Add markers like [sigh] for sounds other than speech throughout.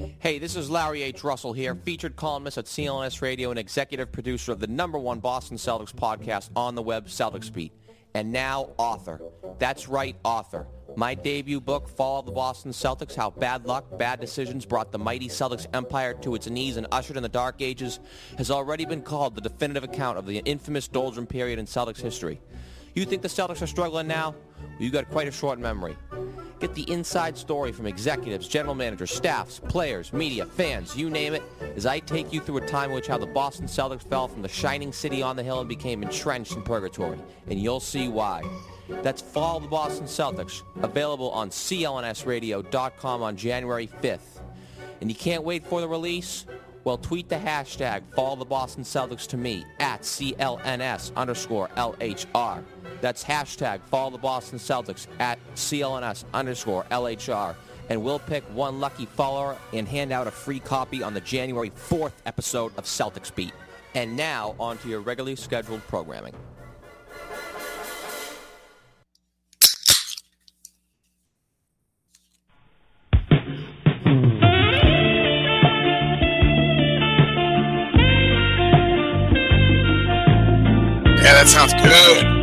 Hey, this is Larry H. Russell here, featured columnist at CLNS Radio and executive producer of the number one Boston Celtics podcast on the web, Celtics Beat. And now, author. That's right, author. My debut book, Fall of the Boston Celtics, How Bad Luck, Bad Decisions Brought the Mighty Celtics Empire to its knees and ushered in the Dark Ages, has already been called the definitive account of the infamous Doldrum period in Celtics history. You think the Celtics are struggling now? Well, you got quite a short memory. Get the inside story from executives, general managers, staffs, players, media, fans, you name it, as I take you through a time in which how the Boston Celtics fell from the shining city on the hill and became entrenched in purgatory. And you'll see why. That's Fall of the Boston Celtics, available on clnsradio.com on January 5th. And you can't wait for the release? Well, tweet the hashtag Fall the Boston Celtics to me at CLNS underscore LHR. That's hashtag follow the Boston Celtics at CLNS underscore LHR. And we'll pick one lucky follower and hand out a free copy on the January 4th episode of Celtics Beat. And now, on to your regularly scheduled programming. Yeah, that sounds good.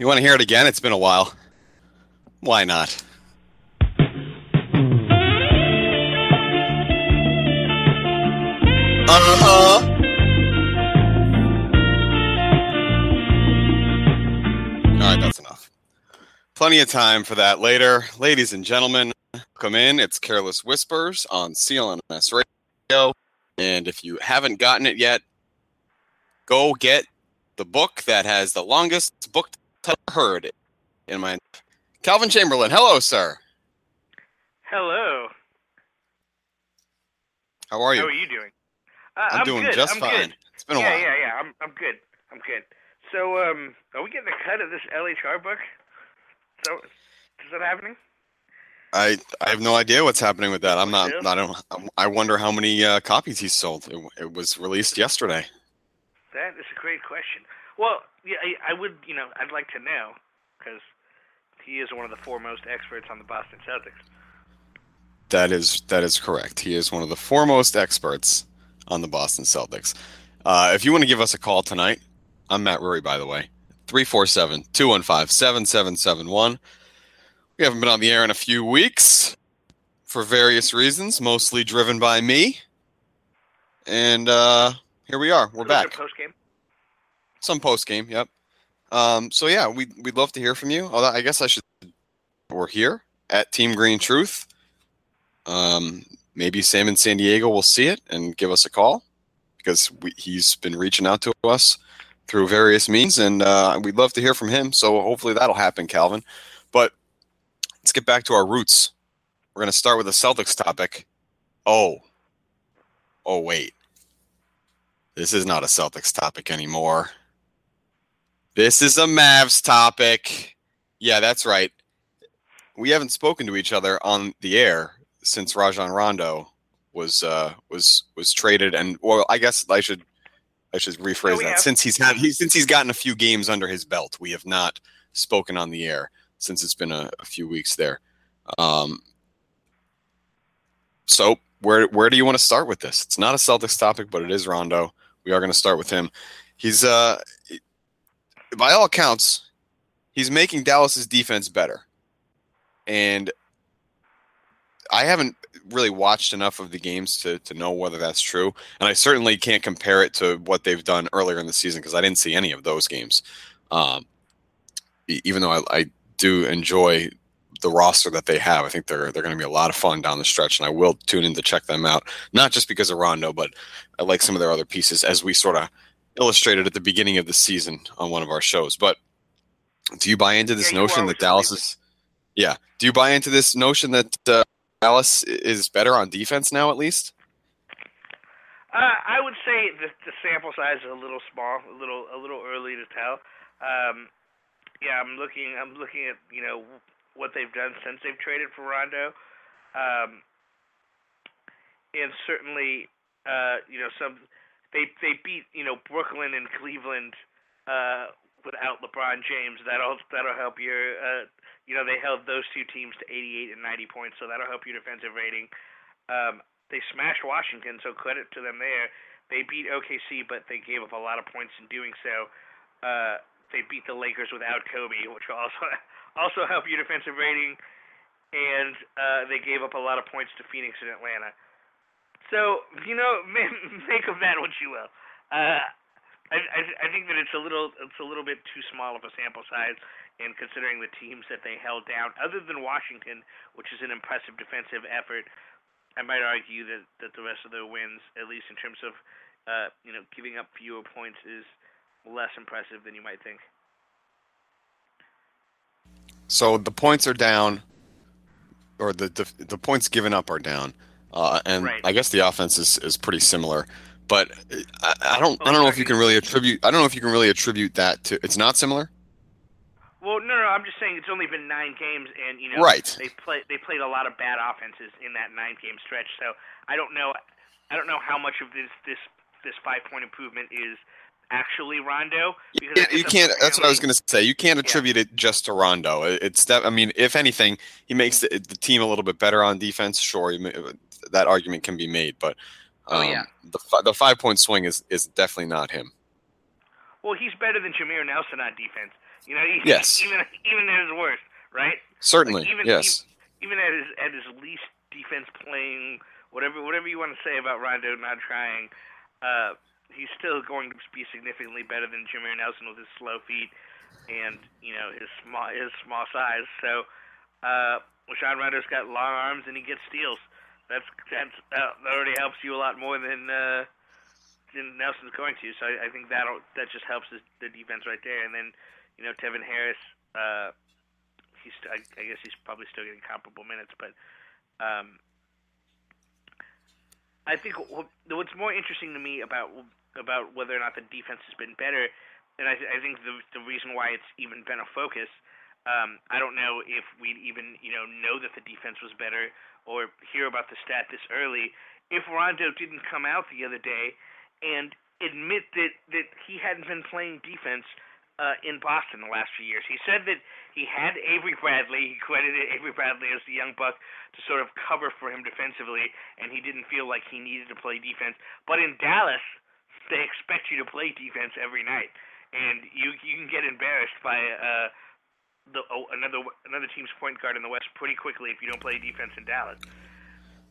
You want to hear it again? It's been a while. Why not? Uh-huh. All right, that's enough. Plenty of time for that later. Ladies and gentlemen, come in. It's Careless Whispers on CLNS Radio. And if you haven't gotten it yet, go get the book that has the longest book title heard in my Calvin Chamberlain. Hello, sir. Hello. How are you? How are you doing? Uh, I'm, doing good. just I'm fine. Good. It's been a yeah, while. yeah, yeah. Yeah. I'm I'm good. I'm good. So, um, are we getting a cut of this LHR book? So, is that happening? I I have no idea what's happening with that. I'm not. Yeah. I don't. I wonder how many uh, copies he sold. It, it was released yesterday. That is a great question. Well, yeah, I, I would, you know, I'd like to know because he is one of the foremost experts on the Boston Celtics. That is that is correct. He is one of the foremost experts on the Boston Celtics. Uh, if you want to give us a call tonight, I'm Matt Rury, by the way. 347 215 7771. We haven't been on the air in a few weeks for various reasons, mostly driven by me. And uh, here we are. We're back. Post game. Some post game, yep. Um, so yeah, we we'd love to hear from you. Although I guess I should. We're here at Team Green Truth. Um, maybe Sam in San Diego will see it and give us a call because we, he's been reaching out to us through various means, and uh, we'd love to hear from him. So hopefully that'll happen, Calvin. But let's get back to our roots. We're going to start with the Celtics topic. Oh, oh wait, this is not a Celtics topic anymore. This is a Mavs topic. Yeah, that's right. We haven't spoken to each other on the air since Rajon Rondo was uh, was was traded, and well, I guess I should I should rephrase we that. have. Since he's had he, since he's gotten a few games under his belt, we have not spoken on the air since it's been a, a few weeks there. Um, so where where do you want to start with this? It's not a Celtics topic, but it is Rondo. We are going to start with him. He's uh, by all accounts, he's making Dallas's defense better, and I haven't really watched enough of the games to to know whether that's true, and I certainly can't compare it to what they've done earlier in the season because I didn't see any of those games. Um, even though I, I do enjoy the roster that they have, I think they're they're going to be a lot of fun down the stretch, and I will tune in to check them out. Not just because of Rondo, but I like some of their other pieces, as we sort of illustrated at the beginning of the season on one of our shows. But do you buy into this Yeah, notion that Dallas is? Yeah. Do you buy into this notion that uh, Dallas is better on defense now, at least? Uh, I would say the, the sample size is a little small, a little a little early to tell. Um, yeah, I'm looking. I'm looking at you know what they've done since they've traded for Rondo, um, and certainly uh, you know some they they beat you know Brooklyn and Cleveland uh, without LeBron James. That'll that'll help your uh, you know they held those two teams to 88 and 90 points, so that'll help your defensive rating. Um, they smashed Washington, so credit to them there. They beat OKC, but they gave up a lot of points in doing so. Uh, they beat the Lakers without Kobe, which will also [laughs] also help your defensive rating. And uh, they gave up a lot of points to Phoenix and Atlanta. So you know, [laughs] make of that what you will. Uh, I, I I think that it's a little it's a little bit too small of a sample size, in considering the teams that they held down. Other than Washington, which is an impressive defensive effort, I might argue that that the rest of their wins, at least in terms of uh, you know giving up fewer points, is less impressive than you might think. So the points are down, or the the, the points given up are down, uh, and Right. I guess the offense is, is pretty similar. But I, I don't I don't know if you can really attribute I don't know if you can really attribute that to it's not similar. Well, no, no, I'm just saying it's only been nine games, and you know, Right. They play they played a lot of bad offenses in that nine game stretch. So I don't know, I don't know how much of this this this five point improvement is actually Rondo. You, because I you can't. That's what I was going to say. You can't attribute it just to Rondo. It's that. I mean, if anything, he makes the, the team a little bit better on defense. Sure, may- that argument can be made, but Oh, um, yeah. the the five point swing is is definitely not him. Well, he's better than Jameer Nelson on defense. You know, he, Yes. even even at his worst, right? Certainly, Like, even, yes. Even, even at his at his least defense playing, whatever whatever you want to say about Rondo not trying, uh, he's still going to be significantly better than Jameer Nelson with his slow feet and you know his small his small size. So, uh, Rajon Rondo's got long arms and he gets steals. That's that's uh, that already helps you a lot more than. Uh, than Nelson's going to, so I, I think that that just helps the, the defense right there. And then, you know, Devin Harris, uh, he's I, I guess he's probably still getting comparable minutes, but um, I think what's more interesting to me about about whether or not the defense has been better, and I, I think the the reason why it's even been a focus. Um, I don't know if we'd even you know know that the defense was better or hear about the stat this early if Rondo didn't come out the other day and admit that that he hadn't been playing defense uh, in Boston the last few years. He said that he had Avery Bradley. He credited Avery Bradley as the young buck to sort of cover for him defensively, and he didn't feel like he needed to play defense. But in Dallas, they expect you to play defense every night, and you you can get embarrassed by uh, the oh, another another team's point guard in the West pretty quickly if you don't play defense in Dallas.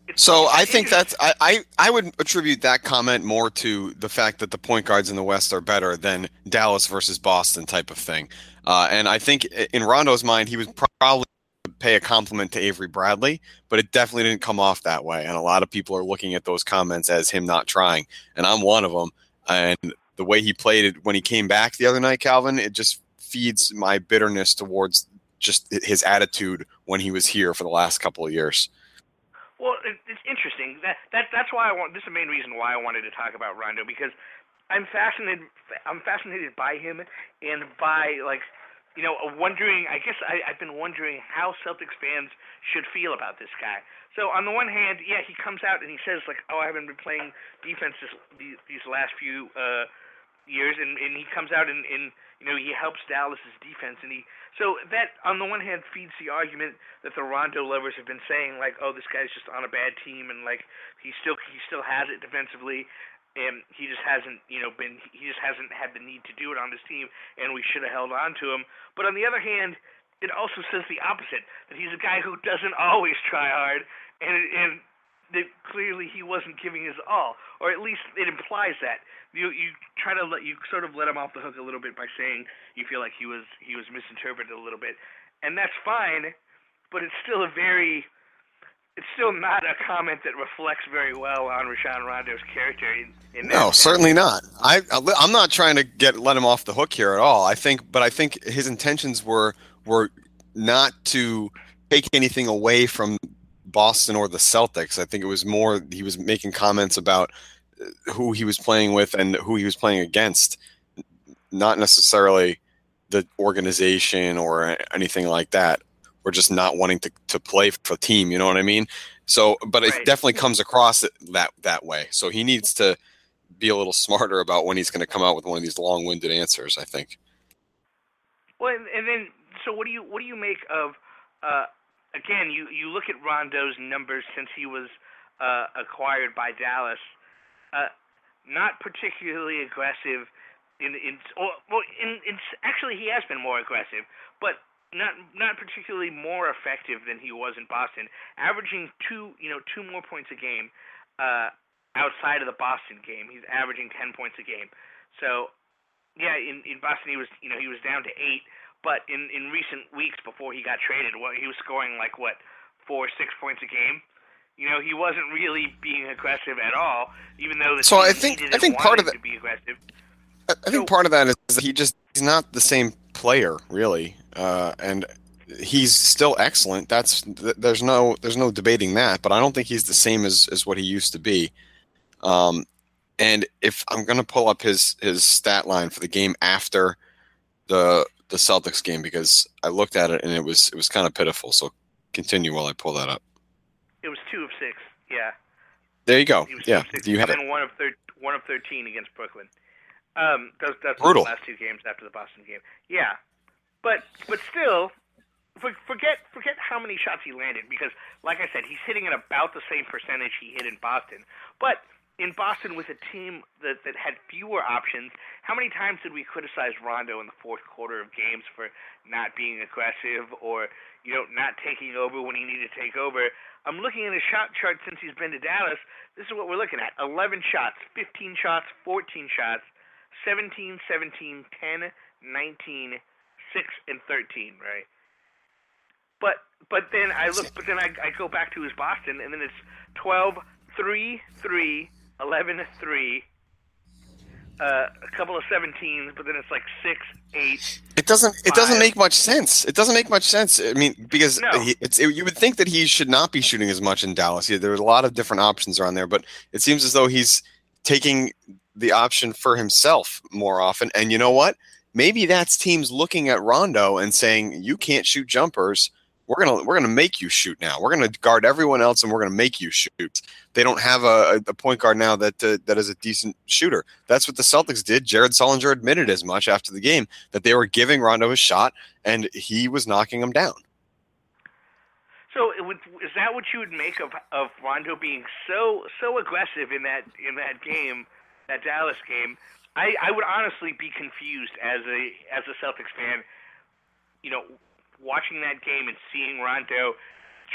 It's- So I think that's I, I I would attribute that comment more to the fact that the point guards in the West are better than Dallas versus Boston type of thing. Uh, and I think in Rondo's mind, he was probably pay a compliment to Avery Bradley, but it definitely didn't come off that way. And a lot of people are looking at those comments as him not trying, and I'm one of them. And the way he played it when he came back the other night, Calvin, it just feeds my bitterness towards just his attitude when he was here for the last couple of years. Well, it's interesting. That that that's why I want. This is the main reason why I wanted to talk about Rondo because I'm fascinated. I'm fascinated by him and by like, you know, wondering. I guess I, I've been wondering how Celtics fans should feel about this guy. So on the one hand, yeah, he comes out and he says like, "Oh, I haven't been playing defense this, these, these last few uh, years," and and he comes out and, and you know he helps Dallas's defense, and he so that on the one hand feeds the argument that the Rondo lovers have been saying like, "Oh, this guy's just on a bad team," and like he still he still has it defensively. And he just hasn't, you know, been. He just hasn't had the need to do it on this team, and we should have held on to him. But on the other hand, it also says the opposite that he's a guy who doesn't always try hard, and and that clearly he wasn't giving his all, or at least it implies that. You you try to let you sort of let him off the hook a little bit by saying you feel like he was he was misinterpreted a little bit, and that's fine, but it's still a very it's still not a comment that reflects very well on Rajon Rondo's character. In, in that No, sense. certainly not. I I'm not trying to get let him off the hook here at all. I think, but I think his intentions were were not to take anything away from Boston or the Celtics. I think it was more he was making comments about uh, who he was playing with and who he was playing against, not necessarily the organization or anything like that. We're just not wanting to, to play for the team. You know what I mean? So, but Right. it definitely comes across that that way. So he needs to be a little smarter about when he's going to come out with one of these long-winded answers. I think. Well, and then so what do you what do you make of? Uh, again, you you look at Rondo's numbers since he was uh, acquired by Dallas. Uh, not particularly aggressive. In in or, well, in, in actually he has been more aggressive, but not not particularly more effective than he was in Boston, averaging two you know two more points a game. Uh, outside of the Boston game, he's averaging ten points a game. So yeah, in in Boston he was you know he was down to eight, but in in recent weeks before he got traded, what he was scoring like what four six points a game. You know he wasn't really being aggressive at all, even though the So I team think- I think part of to be aggressive. I I think So- part of that is that he just he's not the same player really, uh, and he's still excellent. That's th- there's no there's no debating that, but I don't think he's the same as as what he used to be. Um, and if I'm gonna pull up his his stat line for the game after the the Celtics game because I looked at it and it was it was kind of pitiful. So continue while I pull that up. It was two of six. Yeah. There you go. Yeah, you have it. one of thir- one of thirteen against Brooklyn. Um, that's that's Brutal. the last two games after the Boston game. Yeah, but but still, for, forget forget how many shots he landed because, like I said, he's hitting at about the same percentage he hit in Boston. But in Boston, with a team that that had fewer options, how many times did we criticize Rondo in the fourth quarter of games for not being aggressive or you know not taking over when he needed to take over? I'm looking at his shot chart since he's been to Dallas. This is what we're looking at 11 shots, 15 shots, 14 shots, 17, 17, 10, 19, 6, and 13, right? But but then I look, but then I, I go back to his Boston, and then it's 12, 3, 3, 11, 3, uh, a couple of 17s, but then it's like 6, 8. It doesn't. It doesn't make much sense. It doesn't make much sense. I mean, because No. he, it's it, you would think that he should not be shooting as much in Dallas. Yeah, there are a lot of different options around there, but it seems as though he's taking the option for himself more often. And you know what? Maybe that's teams looking at Rondo and saying, "You can't shoot jumpers. We're gonna we're gonna make you shoot now. We're gonna guard everyone else, and we're gonna make you shoot." They don't have a, a point guard now that uh, that is a decent shooter. That's what the Celtics did. Jared Sullinger admitted as much after the game that they were giving Rondo a shot and he was knocking them down. So would, is that what you would make of of Rondo being so so aggressive in that in that game, that Dallas game? I, I would honestly be confused as a as a Celtics fan, you know, watching that game and seeing Rondo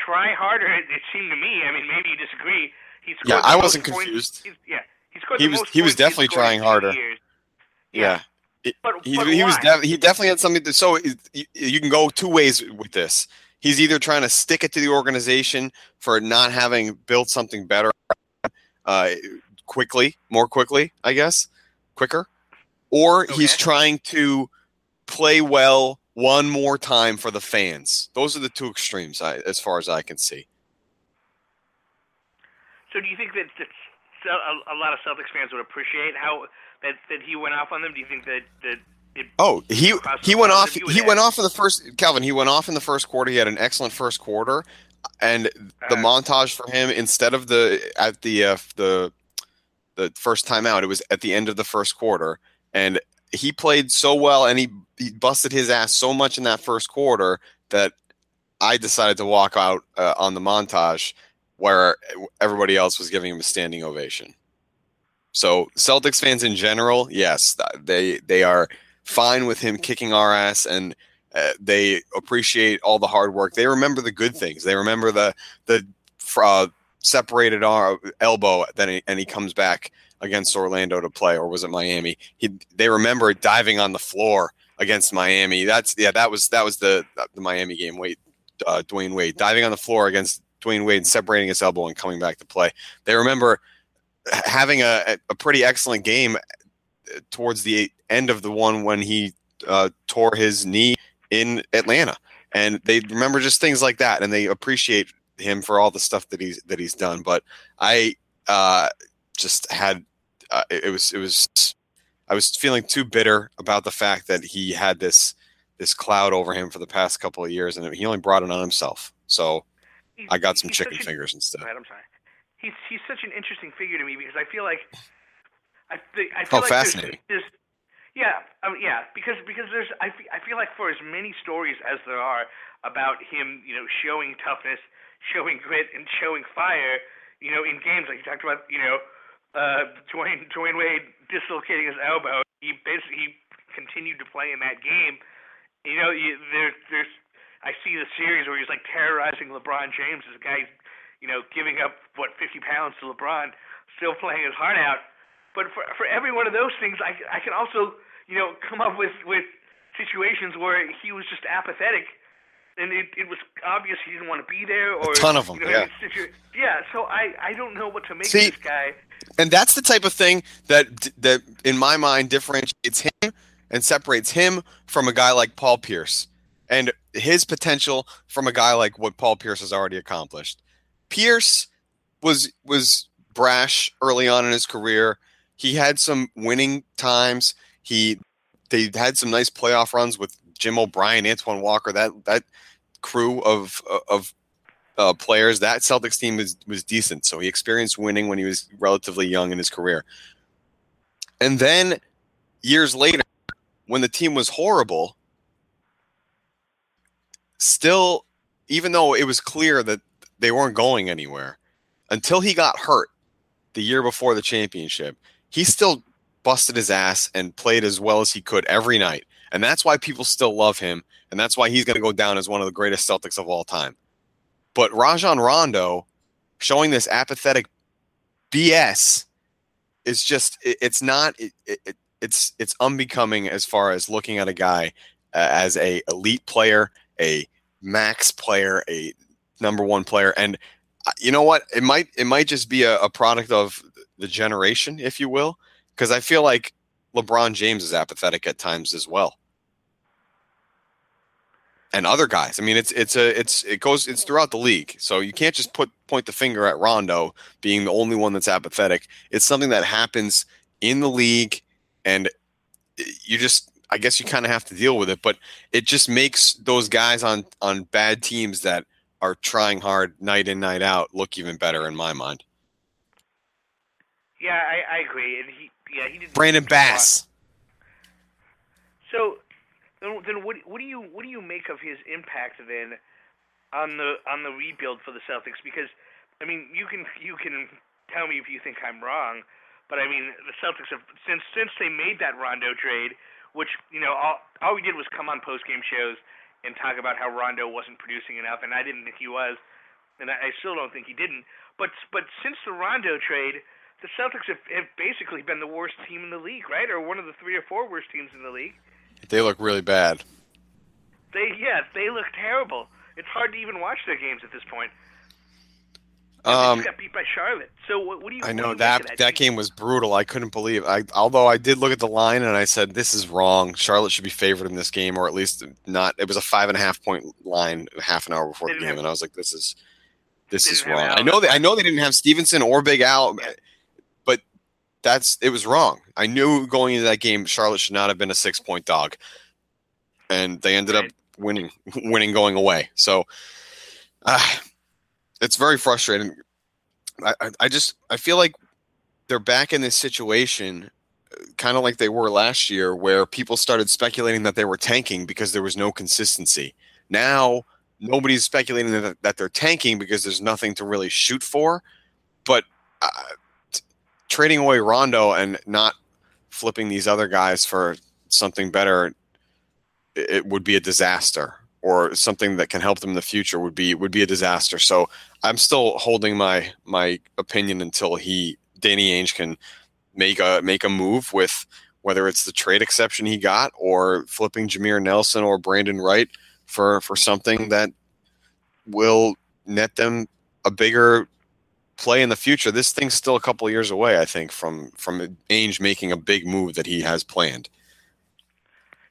try harder. It, seemed to me. I mean, maybe you disagree. He Yeah, I wasn't confused. he's- yeah, he scored He the was- most he was definitely trying harder. years. Yeah. It- But, he, but he was def- he definitely had something to so you, you can go two ways with this he's either trying to stick it to the organization for not having built something better uh, quickly more quickly i guess quicker or he's trying to play well one more time for the fans those are the two extremes I, as far as i can see So do you think that, that a, a lot of Celtics fans would appreciate how that, that he went off on them? Do you think that that it, Oh, he he went off. He add- went off in the first. Calvin, he went off in the first quarter. He had an excellent first quarter, and the Uh, montage for him instead of the at the uh, the the first time out, it was at the end of the first quarter, and he played so well, and he he busted his ass so much in that first quarter that I decided to walk out uh, on the montage where everybody else was giving him a standing ovation. So Celtics fans in general, yes, they they are fine with him kicking our ass and uh, they appreciate all the hard work. They remember the good things. They remember the the uh, separated arm, elbow then he, and he comes back against Orlando to play or was it Miami? He they remember diving on the floor against Miami. That's yeah, that was that was the the Miami game. Wait, uh, Dwyane Wade diving on the floor against Dwyane Wade, and separating his elbow and coming back to play. They remember having a, a pretty excellent game towards the end of the one when he uh, tore his knee in Atlanta, and they remember just things like that, and they appreciate him for all the stuff that he's that he's done. But I uh, just had uh, it, it was it was I was feeling too bitter about the fact that he had this this cloud over him for the past couple of years, and he only brought it on himself. So He's- I got some chicken such a- fingers instead. Ahead, I'm sorry. He's he's such an interesting figure to me because I feel like I think I feel Oh, like fascinating. There's, there's yeah, I mean, yeah, because because there's I I feel like for as many stories as there are about him, you know, showing toughness, showing grit, and showing fire, you know, in games like you talked about, you know, uh, Dwyane Dwyane Wade dislocating his elbow. He basically he continued to play in that game. You know, you, there there's I see the series where he's like terrorizing LeBron James. This guy's, you know, giving up what 50 pounds to LeBron, still playing his heart out. But for for every one of those things, I I can also you know come up with with situations where he was just apathetic, and it it was obvious he didn't want to be there. Or ton of 'em, you know, yeah. situ- yeah. So I I don't know what to make See- of this guy. And that's the type of thing that that in my mind differentiates him and separates him from a guy like Paul Pierce and his potential from a guy like what Paul Pierce has already accomplished. Pierce was was brash early on in his career. He had some winning times. He they had some nice playoff runs with Jim O'Brien, Antoine Walker, that that crew of of uh, players. That Celtics team was was decent, so he experienced winning when he was relatively young in his career. And then years later, when the team was horrible, still, even though it was clear that they weren't going anywhere, until he got hurt the year before the championship, he still busted his ass and played as well as he could every night. And that's why people still love him. And that's why he's going to go down as one of the greatest Celtics of all time. But Rajon Rondo showing this apathetic BS is just it, it's not it, it, it's it's unbecoming as far as looking at a guy uh, as a elite player, a max player, a number one player, and uh, you know what? It might it might just be a, a product of the generation, if you will, because I feel like LeBron James is apathetic at times as well and other guys. I mean, it's it's a it's it goes it's throughout the league. So you can't just put point the finger at Rondo being the only one that's apathetic. It's something that happens in the league, and you just I guess you kind of have to deal with it. But it just makes those guys on on bad teams that are trying hard night in night out look even better in my mind. Yeah, I, I agree. And he yeah he did. Brandon Bass. So then, then what what do you what do you make of his impact then on the on the rebuild for the Celtics? Because I mean, you can you can tell me if you think I'm wrong, but I mean the Celtics have since since they made that Rondo trade, which you know all all we did was come on post game shows and talk about how Rondo wasn't producing enough, and I didn't think he was, and I, I still don't think he didn't. But but since the Rondo trade. The Celtics have, have basically been the worst team in the league, right? Or one of the three or four worst teams in the league. They look really bad. They yeah, they look terrible. It's hard to even watch their games at this point. They Um, got beat by Charlotte. So what, what do you? I know you that make that game was brutal. I couldn't believe. I although I did look at the line and I said this is wrong. Charlotte should be favored in this game, or at least not. It was a five and a half point line half an hour before the game, have- and I was like, this is this is wrong. I know that I know they didn't have Stephenson or Big Al, Yeah. That's it was wrong. I knew going into that game, Charlotte should not have been a six point dog, and they ended up winning, [laughs] winning going away. So, uh, it's very frustrating. I, I, I just I feel like they're back in this situation, kind of like they were last year, where people started speculating that they were tanking because there was no consistency. Now nobody's speculating that, that they're tanking because there's nothing to really shoot for. But uh, trading away Rondo and not flipping these other guys for something better, it, would be a disaster. Or something that can help them in the future would be would be a disaster. So I'm still holding my my opinion until he Danny Ainge can make a make a move with whether it's the trade exception he got or flipping Jameer Nelson or Brandan Wright for for something that will net them a bigger play in the future. This thing's still a couple of years away, I think, from from Ainge making a big move that he has planned.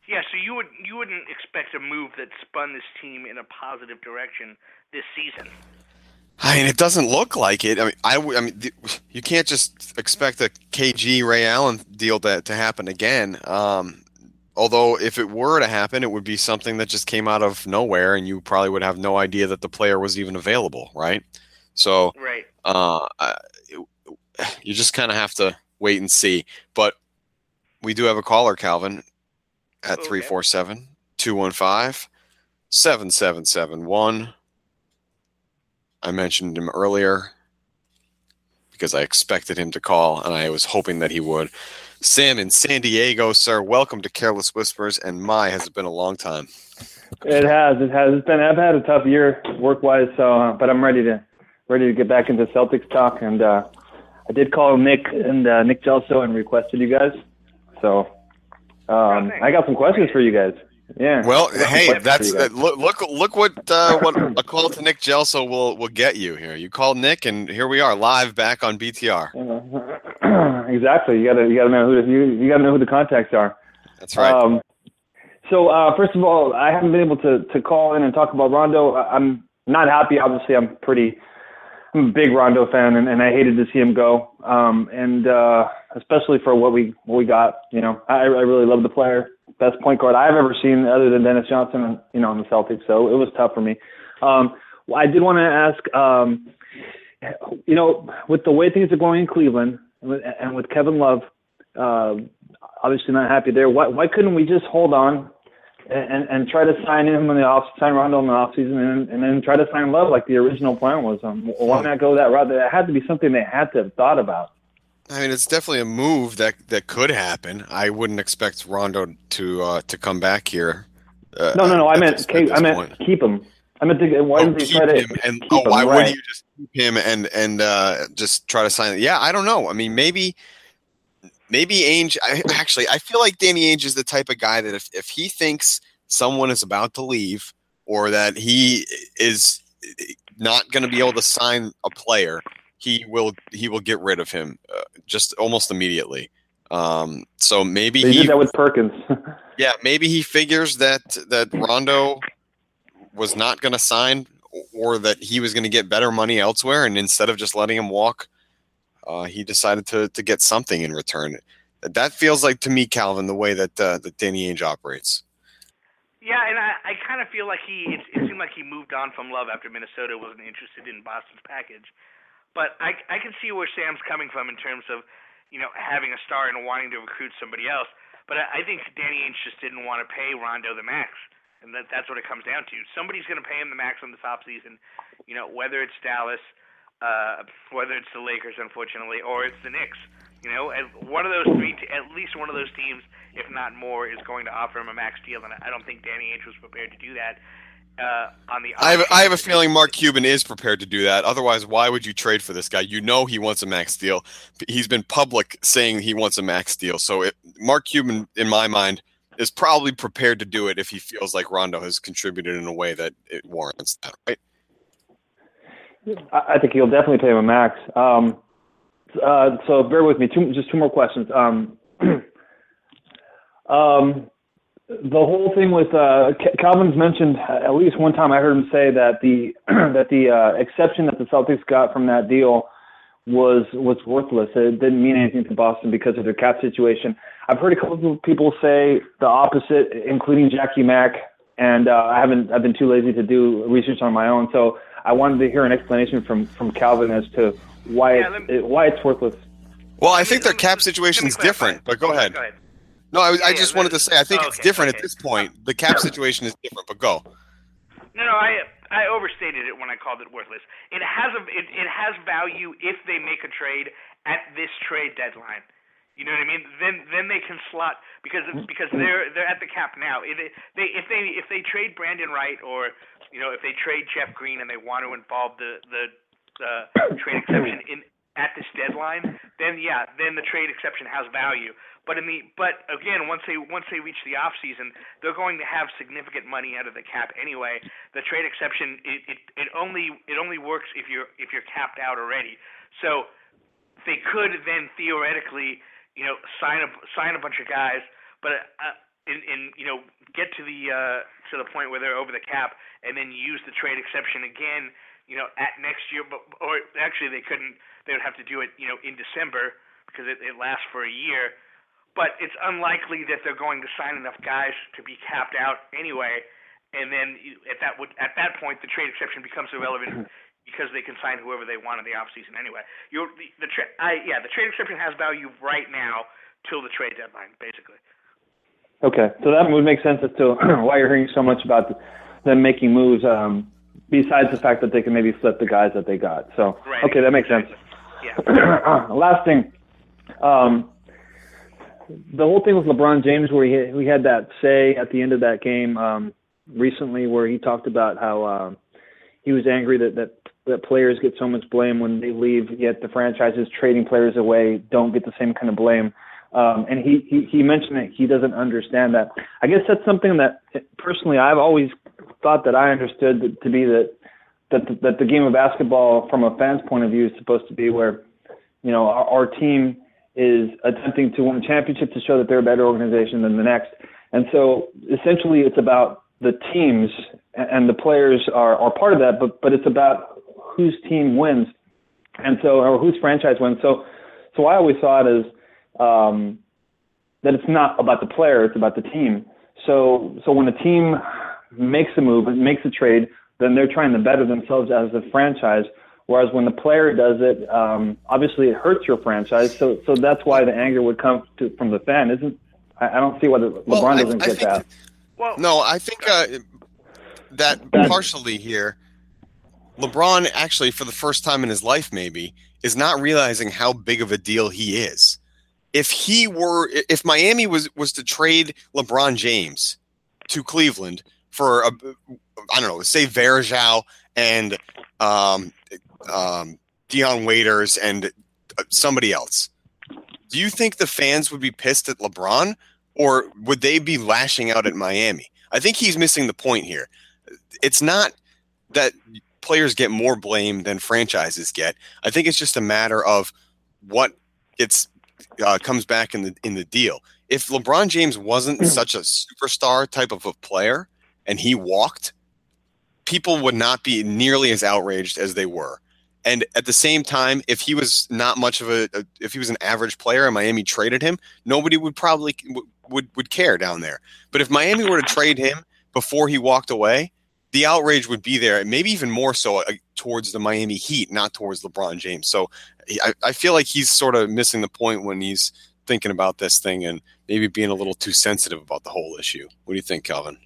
Yeah, so you would you wouldn't expect a move that spun this team in a positive direction this season. I mean, it doesn't look like it. I mean, I, w- I mean, you can't just expect a KG Ray Allen deal to, to happen again. Um, although if it were to happen, it would be something that just came out of nowhere, and you probably would have no idea that the player was even available, right? So, Right. Uh, it- [sighs] you just kind of have to wait and see. But we do have a caller, Calvin, at Okay. 347 215 7771. I mentioned him earlier because I expected him to call and I was hoping that he would. Sam in San Diego, sir, welcome to Careless Whispers. And my, has it been a long time? It has. It has. It's been. I've had a tough year work wise, so uh, but I'm ready to ready to get back into Celtics talk. And uh, I did call Nick and uh, Nick Gelso and requested you guys. So um. I got some questions for you guys. Yeah. Well, I got some hey, that's you look, look, look what uh, what a call to Nick Gelso will will get you here. You called Nick, and here we are live back on BTR. [clears throat] exactly. You gotta you gotta know who the, you you gotta know who the contacts are. That's right. Um, so uh, first of all, I haven't been able to to call in and talk about Rondo. I'm not happy. Obviously, I'm pretty. I'm a big Rondo fan, and, and I hated to see him go. Um, and uh, especially for what we what we got. You know, I, I really love the player. Best point guard I've ever seen, other than Dennis Johnson. You know, in the Celtics. So it was tough for me. Um, well, I did want to ask. Um, you know, with the way things are going in Cleveland, and with, and with Kevin Love, uh, obviously not happy there. Why why couldn't we just hold on and and try to sign him in the off sign Rondo in the off season and, and then try to sign Love like the original plan was? Um, why not go that route? That had to be something they had to have thought about. I mean, it's definitely a move that that could happen. I wouldn't expect Rondo to uh, to come back here. Uh, No, no, no. I meant keep, I meant point. keep him. I meant to, why Oh, didn't they keep try to him and keep oh, him, why right. wouldn't you just keep him and and uh, just try to sign it? Yeah, I don't know. I mean, maybe maybe Ainge. I, [laughs] actually, I feel like Danny Ainge is the type of guy that if if he thinks someone is about to leave or that he is not going to be able to sign a player, he will he will get rid of him uh, just almost immediately. Um, so maybe They he did that with Perkins. [laughs] yeah, maybe he figures that that Rondo was not going to sign, or that he was going to get better money elsewhere, and instead of just letting him walk, uh, he decided to to get something in return. That feels like to me, Calvin, the way that uh, that Danny Ainge operates. Yeah, and I, I kind of feel like he it, it seemed like he moved on from Love after Minnesota wasn't interested in Boston's package. But I I can see where Sam's coming from in terms of you know having a star and wanting to recruit somebody else. But I, I think Danny Ainge just didn't want to pay Rondo the max, and that that's what it comes down to. Somebody's going to pay him the max on this offseason, you know, whether it's Dallas, uh, whether it's the Lakers, unfortunately, or it's the Knicks. You know, one of those three, at least one of those teams, if not more, is going to offer him a max deal, and I don't think Danny Ainge was prepared to do that. Uh, on the I have, I have a feeling Mark Cuban is prepared to do that. Otherwise, why would you trade for this guy? You know he wants a max deal. He's been public saying he wants a max deal. So it, Mark Cuban, in my mind, is probably prepared to do it if he feels like Rondo has contributed in a way that it warrants that. Right? I think he'll definitely pay him a max. Um, uh, so bear with me. Two, just two more questions. Um, [clears throat] um, the whole thing with uh, Calvin's mentioned uh, at least one time. I heard him say that the [clears throat] that the uh, exception that the Celtics got from that deal was was worthless. It didn't mean anything to Boston because of their cap situation. I've heard a couple of people say the opposite, including Jackie Mack, and uh, I haven't. I've been too lazy to do research on my own. So I wanted to hear an explanation from from Calvin as to why Yeah, it's, me- it, why it's worthless. Well, I think their cap situation is different. But go ahead. Go ahead. No, I, I just yeah, wanted to say I think oh, it's okay, different okay. at this point. The cap [coughs] situation is different. But go. No, no, I I overstated it when I called it worthless. It has a it, it has value if they make a trade at this trade deadline. You know what I mean? Then then they can slot because because they're they're at the cap now. If they, if they if they trade Brandan Wright or you know if they trade Jeff Green and they want to involve the the uh, trade exception in at this deadline, then yeah, then the trade exception has value. But in the but again, once they once they reach the off season, they're going to have significant money out of the cap anyway. The trade exception it, it, it only it only works if you're if you're capped out already. So they could then theoretically, you know, sign a sign a bunch of guys, but uh, in, in you know get to the uh, to the point where they're over the cap, and then use the trade exception again, you know, at next year. But or actually they couldn't. They would have to do it, you know, in December because it, it lasts for a year. but it's unlikely that they're going to sign enough guys to be capped out anyway. And then you, at that would at that point the trade exception becomes irrelevant [clears throat] because they can sign whoever they want in the offseason anyway. You're, the, the tra- I, yeah, the trade exception has value right now till the trade deadline, basically. Okay, so that would make sense as to [clears throat] why you're hearing so much about them making moves. Um, besides the fact that they can maybe flip the guys that they got. So right. okay, that makes sense. [clears throat] Yeah. Last thing, um, the whole thing with LeBron James, where he we had that say at the end of that game um, recently, where he talked about how um, he was angry that that that players get so much blame when they leave, yet the franchises trading players away don't get the same kind of blame. Um, and he, he he mentioned that he doesn't understand that. I guess that's something that personally I've always thought that I understood to be that that the, that the game of basketball from a fan's point of view is supposed to be where you know our, our team is attempting to win a championship to show that they're a better organization than the next. And so essentially it's about the teams and the players are, are part of that, but, but it's about whose team wins. And so, or whose franchise wins. So, so I always saw it as, um, that it's not about the player, it's about the team. So, so when a team makes a move, and makes a trade, then they're trying to better themselves as a franchise. Whereas when the player does it, um, obviously it hurts your franchise. So, so that's why the anger would come to, from the fan. Isn't? I, I don't see why the, Well, LeBron I- doesn't I get think that. Well, No, I think uh, that That- partially here, LeBron actually, for the first time in his life, maybe, is not realizing how big of a deal he is. If he were, if Miami was was to trade LeBron James to Cleveland for a, I don't know, say Varejao and um, um, Dion Waiters and uh, somebody else, do you think the fans would be pissed at LeBron or would they be lashing out at Miami? I think he's missing the point here. It's not that players get more blame than franchises get. I think it's just a matter of what gets uh, comes back in the in the deal. If LeBron James wasn't such a superstar type of a player and he walked, people would not be nearly as outraged as they were. And at the same time, if he was not much of a, a if he was an average player and Miami traded him, nobody would probably would, would would care down there. But if Miami were to trade him before he walked away, the outrage would be there, and maybe even more so uh, towards the Miami Heat, not towards LeBron James. So I, I feel like he's sort of missing the point when he's thinking about this thing and maybe being a little too sensitive about the whole issue. What do you think, Calvin?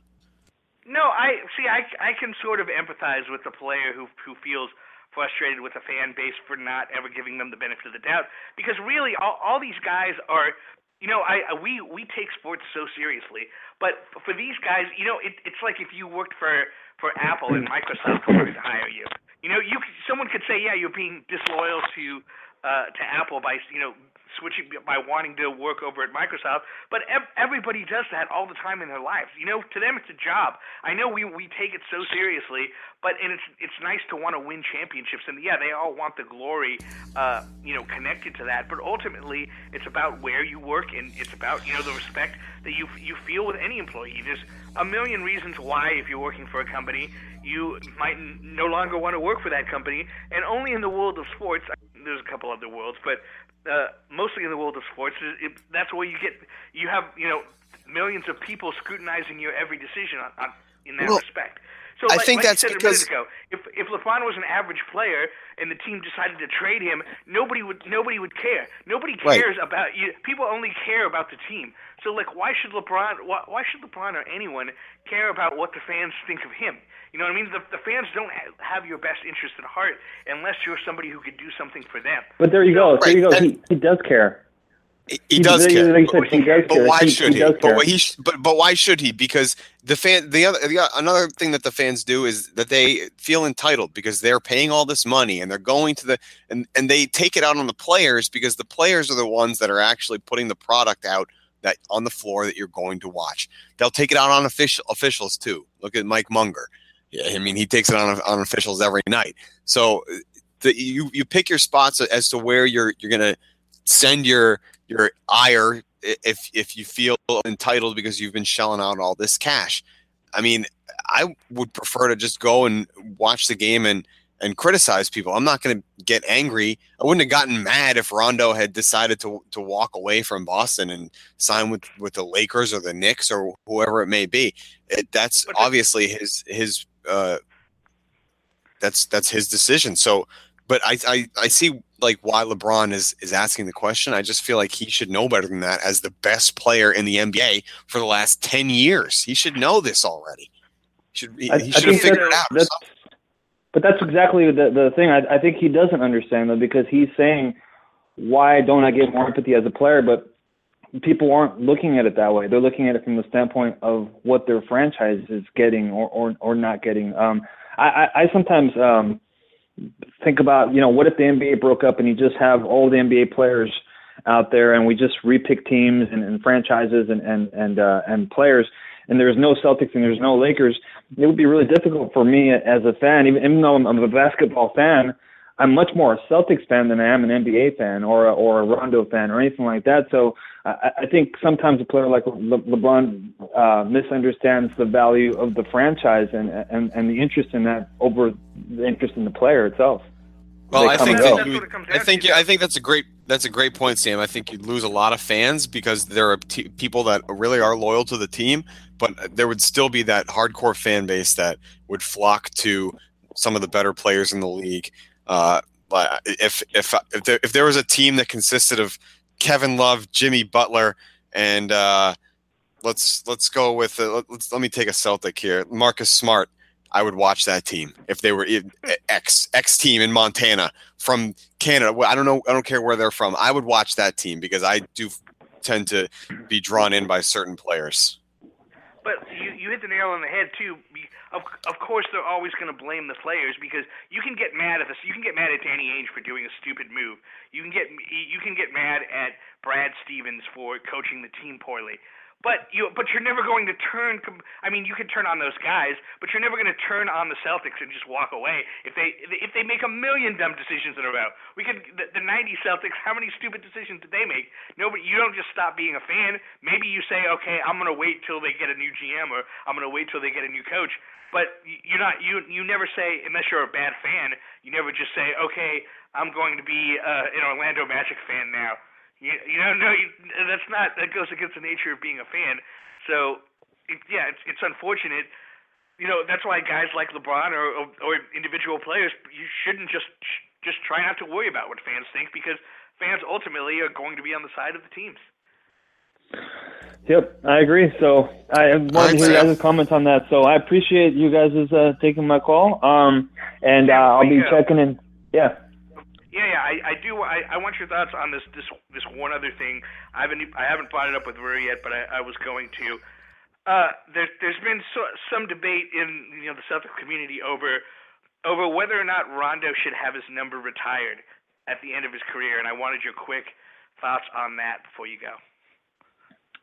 No, I see. I I can sort of empathize with the player who who feels frustrated with the fan base for not ever giving them the benefit of the doubt because really all all these guys are. You know, I we we take sports so seriously, but for these guys, you know, it, it's like if you worked for for Apple and Microsoft to hire you. You know, you someone could say, yeah, you're being disloyal to uh, to Apple by you know switching by wanting to work over at Microsoft, but ev- everybody does that all the time in their lives. You know, to them it's a job. I know we we take it so seriously, but and it's it's nice to want to win championships, and yeah, they all want the glory, uh, you know, connected to that. But ultimately, it's about where you work, and it's about you know the respect that you you feel with any employee. There's a million reasons why, if you're working for a company, you might no longer want to work for that company, and only in the world of sports. There's a couple other worlds, but uh, mostly in the world of sports, it, it, that's where you get you have you know millions of people scrutinizing your every decision on, on, in that Well, respect. So I like, think like that's you said because- ago, if if LeBron was an average player and the team decided to trade him, nobody would nobody would care. Nobody Right. cares about you. People only care about the team. So like, why should LeBron? Why, why should LeBron or anyone care about what the fans think of him? You know what I mean? The, the fans don't have your best interest at heart unless you're somebody who could do something for them. But there you go. There you go. Right, He, he does care. He, he does like care. you said, he does But care. why he, should he? does But care. he sh- but but why should he? Because the fan the other the, another thing that the fans do is that they feel entitled because they're paying all this money and they're going to the and and they take it out on the players because the players are the ones that are actually putting the product out that on the floor that you're going to watch. They'll take it out on official officials too. Look at Mike Munger. Yeah, I mean he takes it on on officials every night. So the, you you pick your spots as to where you're you're gonna send your your ire if if you feel entitled because you've been shelling out all this cash. I mean, I would prefer to just go and watch the game and and criticize people. I'm not going to get angry. I wouldn't have gotten mad if Rondo had decided to to walk away from Boston and sign with with the Lakers or the Knicks or whoever it may be. It, that's uh, obviously his his uh, that's that's his decision. So, but I, I I see like why LeBron is is asking the question. I just feel like he should know better than that as the best player in the NBA for the last ten years. He should know this already. He should he, he should have figured it out. But that's exactly the the thing. I, I think he doesn't understand though because he's saying, "Why don't I get more empathy as a player?" But people aren't looking at it that way. They're looking at it from the standpoint of what their franchise is getting or or, or not getting. Um, I, I, I sometimes um, think about you know what if the NBA broke up and you just have all the NBA players out there and we just repick teams and, and franchises and and and uh, and players and there's no Celtics and there's no Lakers, it would be really difficult for me as a fan, even, even though I'm, I'm a basketball fan. I'm much more a Celtics fan than I am an NBA fan or a, or a Rondo fan or anything like that. So I, I think sometimes a player like Le- LeBron uh, misunderstands the value of the franchise and, and and the interest in that over the interest in the player itself. Well, I think that you, I think I think that's a great that's a great point, Sam. I think you'd lose a lot of fans because there are t- people that really are loyal to the team, but there would still be that hardcore fan base that would flock to some of the better players in the league. Uh, if if if there, if there was a team that consisted of Kevin Love, Jimmy Butler, and uh, let's let's go with uh, let's let me take a Celtic here, Marcus Smart. I would watch that team if they were in X X team in Montana from Canada. I don't know. I don't care where they're from. I would watch that team because I do tend to be drawn in by certain players. But you, you hit the nail on the head too. Of, of course, they're always going to blame the players because you can get mad at this. You can get mad at Danny Ainge for doing a stupid move. You can get you can get mad at Brad Stevens for coaching the team poorly. But you, but you're never going to turn. I mean, you can turn on those guys, but you're never going to turn on the Celtics and just walk away if they if they make a million dumb decisions in a row. We could the, the '90 Celtics. How many stupid decisions did they make? Nobody. You don't just stop being a fan. Maybe you say, okay, I'm going to wait till they get a new GM, or I'm going to wait till they get a new coach. But you're not. You you never say unless you're a bad fan. You never just say, okay, I'm going to be uh, an Orlando Magic fan now you, you know, no, you, that's not. That goes against the nature of being a fan. So, it, yeah, it's it's unfortunate. You know, that's why guys like LeBron or, or or individual players, you shouldn't just just try not to worry about what fans think because fans ultimately are going to be on the side of the teams. Yep, I agree. So I wanted to hear you guys' comments on that. So I appreciate you guys uh, taking my call. Um, and uh, I'll be checking in. Yeah. Yeah, yeah, I, I do. I, I want your thoughts on this this this one other thing. I haven't I haven't brought it up with Rury yet, but I, I was going to. Uh, there's there's been so, some debate in you know the Celtic community over over whether or not Rondo should have his number retired at the end of his career, and I wanted your quick thoughts on that before you go.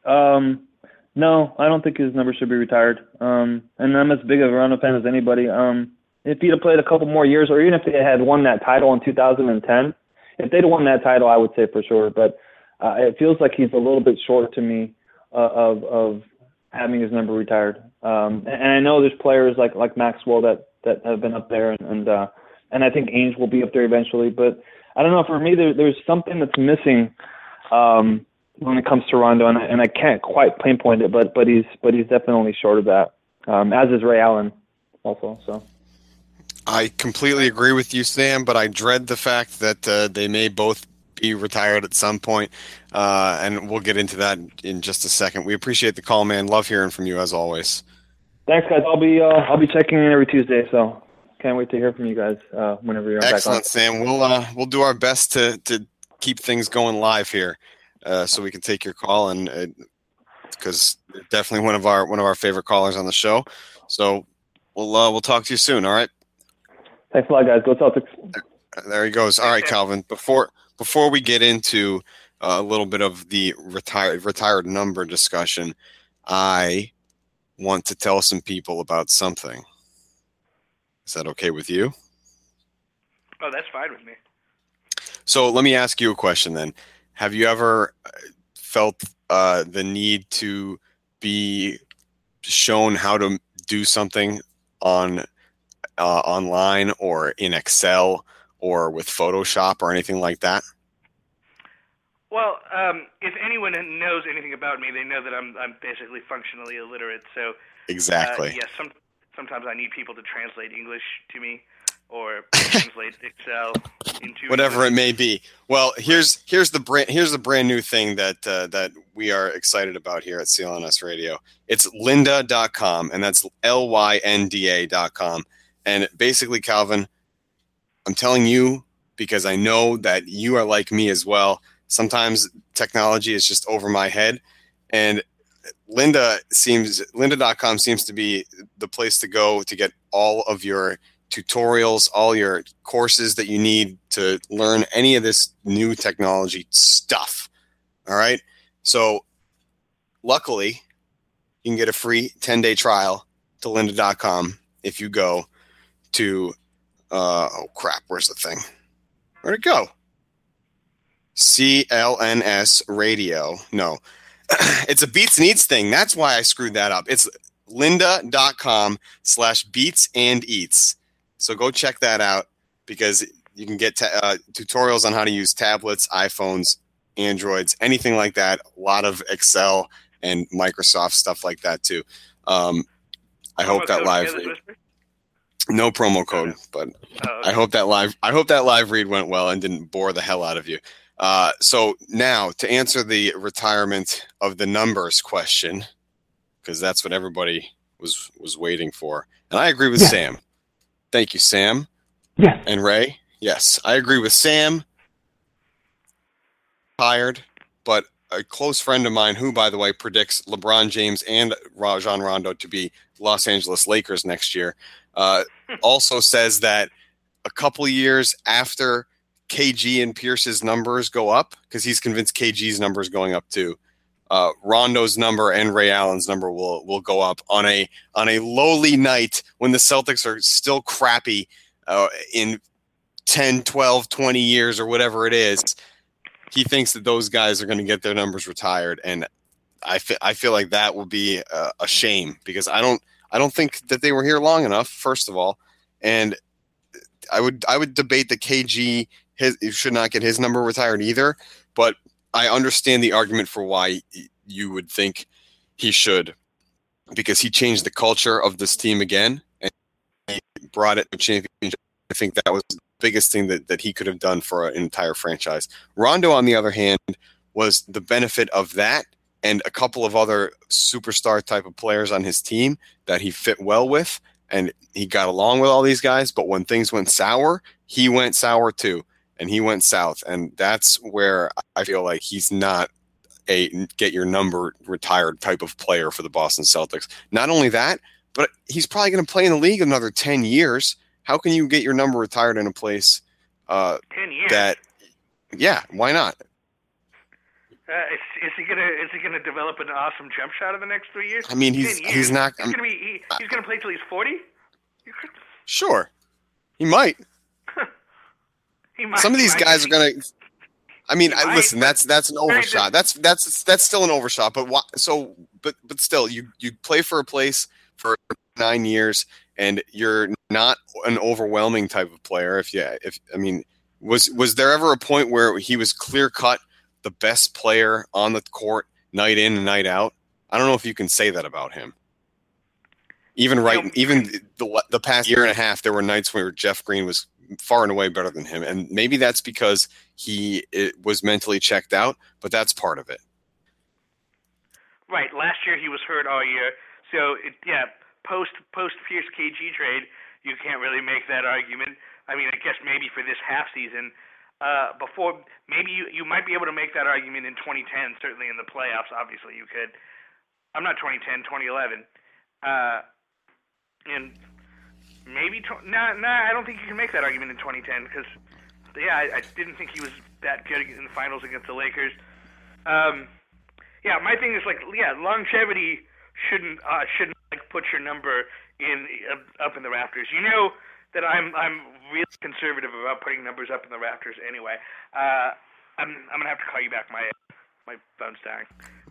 Um, no, I don't think his number should be retired. Um, and I'm as big of a Rondo fan as anybody. Um, if he'd have played a couple more years, or even if they had won that title in 2010, if they'd have won that title, I would say for sure. But uh, it feels like he's a little bit short to me uh, of of having his number retired. Um, and, and I know there's players like like Maxwell that that have been up there, and and, uh, and I think Ainge will be up there eventually. But I don't know. For me, there, there's something that's missing um, when it comes to Rondo, and I, and I can't quite pinpoint it. But but he's but he's definitely short of that. Um, as is Ray Allen, also. So. I completely agree with you, Sam, but I dread the fact that uh, they may both be retired at some point, uh, and we'll get into that in just a second. We appreciate the call, man. Love hearing from you as always. Thanks, guys. I'll be uh, I'll be checking in every Tuesday, so can't wait to hear from you guys uh, whenever you're excellent, Sam. We'll uh, we'll do our best to to keep things going live here, uh, so we can take your call and because definitely one of our one of our favorite callers on the show. So we'll we'll talk to you soon. All right. Thanks a lot, guys. Go Celtics. There he goes. All right, Calvin. Before before we get into uh, a little bit of the retired retired number discussion, I want to tell some people about something. Is that okay with you? Oh, that's fine with me. So let me ask you a question then. Have you ever uh, felt uh, the need to be shown how to do something on uh, online or in Excel or with Photoshop or anything like that? Well, um, if anyone knows anything about me, they know that I'm I'm basically functionally illiterate. So exactly. Uh, yes, some, sometimes I need people to translate English to me or [laughs] translate Excel into whatever it may be. Well, here's here's the brand here's the brand new thing that uh, that we are excited about here at CLNS Radio. It's lynda.com and that's L Y N D A.com. And basically, Calvin, I'm telling you because I know that you are like me as well. Sometimes technology is just over my head and Linda seems lynda.com seems to be the place to go to get all of your tutorials, all your courses that you need to learn any of this new technology stuff. All right. So, luckily, you can get a free 10 day trial to lynda.com if you go to, uh, oh crap, where's the thing? Where'd it go? CLNS radio. No, [clears throat] it's a Beats Needs thing. That's why I screwed that up. It's lynda.com slash beats and eats. So go check that out because you can get ta- uh, tutorials on how to use tablets, iPhones, Androids, anything like that. A lot of Excel and Microsoft stuff like that too. Um, I hope that live Careless read, Whisper? No promo code, but Oh, I hope that live I hope that live read went well and didn't bore the hell out of you. Uh, so now to answer the retirement of the numbers question, because that's what everybody was was waiting for, and I agree with Yeah. Sam. Thank you, Sam Yeah. and Ray. Yes, I agree with Sam. Tired, but a close friend of mine, who by the way predicts LeBron James and Rajon Rondo to be Los Angeles Lakers next year, uh, also says that a couple years after KG and Pierce's numbers go up, because he's convinced KG's number is going up too. Uh, Rondo's number and Ray Allen's number will will go up on a on a lowly night when the Celtics are still crappy uh, in 10, 12, 20 years or whatever it is. He thinks that those guys are going to get their numbers retired, and I I feel like that will be a, a shame because I don't I don't think that they were here long enough. First of all, and I would I would debate that KG his should not get his number retired either. But I understand the argument for why you would think he should, because he changed the culture of this team again and brought it to championship. I think that was the biggest thing that, that he could have done for an entire franchise. Rondo, on the other hand, was the benefit of that and a couple of other superstar type of players on his team that he fit well with and he got along with all these guys but when things went sour he went sour too and he went south and that's where i feel like he's not a get your number retired type of player for the boston celtics. Not only that but he's probably going to play in the league another 10 years. How can you get your number retired in a place uh, that yeah why not Uh, is, is he gonna is he gonna develop an awesome jump shot in the next three years? i mean he's years? he's not He's gonna be he, he's gonna play till he's forty. sure he might [laughs] He might, some of these guys are going to I mean, I, listen. That's that's an overshot. That's that's that's still an overshot. But why, so, but but still, you you play for a place for nine years, and you're not an overwhelming type of player. If yeah, if I mean, was was there ever a point where he was clear cut the best player on the court night in and night out? I don't know if you can say that about him. Even right, even the the past year and a half, there were nights where Jeff Green was far and away better than him, and maybe that's because he it, was mentally checked out. But that's part of it. Right. Last year he was hurt all year. So it, yeah, post post Pierce KG trade, you can't really make that argument. I mean, I guess maybe for this half season. Uh, before maybe you you might be able to make that argument in 2010. Certainly in the playoffs, obviously you could. I'm not 2010, 2011. Uh, and maybe tw- nah, nah. I don't think you can make that argument in 2010 because yeah, I, I didn't think he was that good in the finals against the Lakers. Um, yeah, my thing is like, yeah, longevity shouldn't uh, shouldn't like put your number in uh, up in the rafters. You know that I'm I'm really conservative about putting numbers up in the rafters anyway. Uh, I'm I'm gonna have to call you back. My my phone's dying.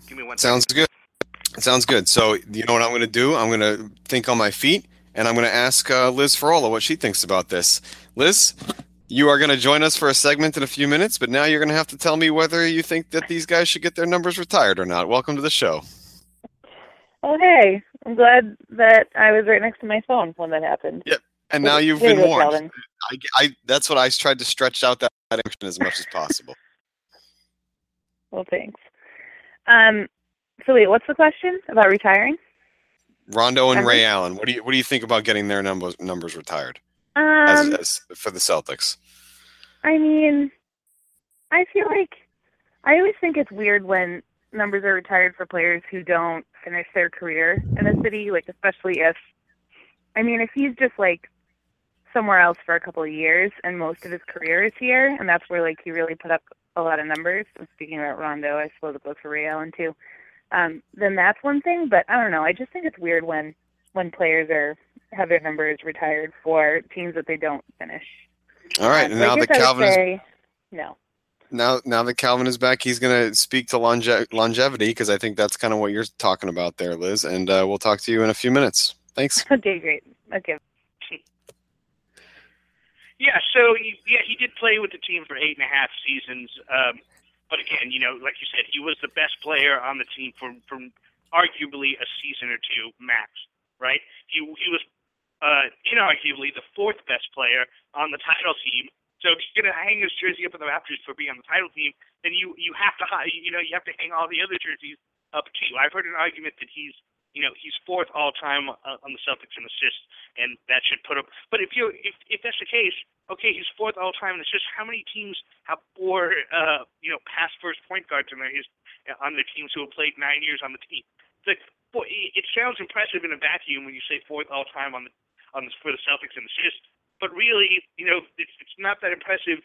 Give me one. Sounds good. Sounds good. So you know what I'm going to do? I'm going to think on my feet, and I'm going to ask uh, Liz Farola what she thinks about this. Liz, you are going to join us for a segment in a few minutes, but now you're going to have to tell me whether you think that these guys should get their numbers retired or not. Welcome to the show. Oh, hey. I'm glad that I was right next to my phone when that happened. Yep. And now you've been warned. I, I, that's what I tried to stretch out that information as much as possible. Well, thanks. Um, so wait, what's the question about retiring? Rondo and Ray Allen. What do you what do you think about getting their numbers numbers retired um, as, as for the Celtics? I mean, I feel like I always think it's weird when numbers are retired for players who don't finish their career in a city, like especially if I mean, if he's just like somewhere else for a couple of years and most of his career is here and that's where like he really put up a lot of numbers. I'm speaking about Rondo, I suppose it goes for Ray Allen too. Um, then that's one thing, but I don't know. I just think it's weird when when players are have their numbers retired for teams that they don't finish. All right, um, and now that Calvin say, is no. Now, now that Calvin is back, he's going to speak to longe- longevity because I think that's kind of what you're talking about there, Liz. And uh, we'll talk to you in a few minutes. Thanks. [laughs] okay, great. Okay. Yeah, so he, yeah, he did play with the team for eight and a half seasons. Um, but again, you know, like you said, he was the best player on the team for for arguably a season or two max. Right? He he was uh, inarguably the fourth best player on the title team. So if you're gonna hang his jersey up in the Raptors for being on the title team, then you you have to you know you have to hang all the other jerseys up too. I've heard an argument that he's you know he's fourth all time uh, on the Celtics in assists, and that should put him. But if you if if that's the case, okay, he's fourth all time in assists. How many teams have four uh, you know past first point guards in their his on their teams who have played nine years on the team? The, boy, it sounds impressive in a vacuum when you say fourth all time on the on the, for the Celtics in assists, but really, you know, it's it's not that impressive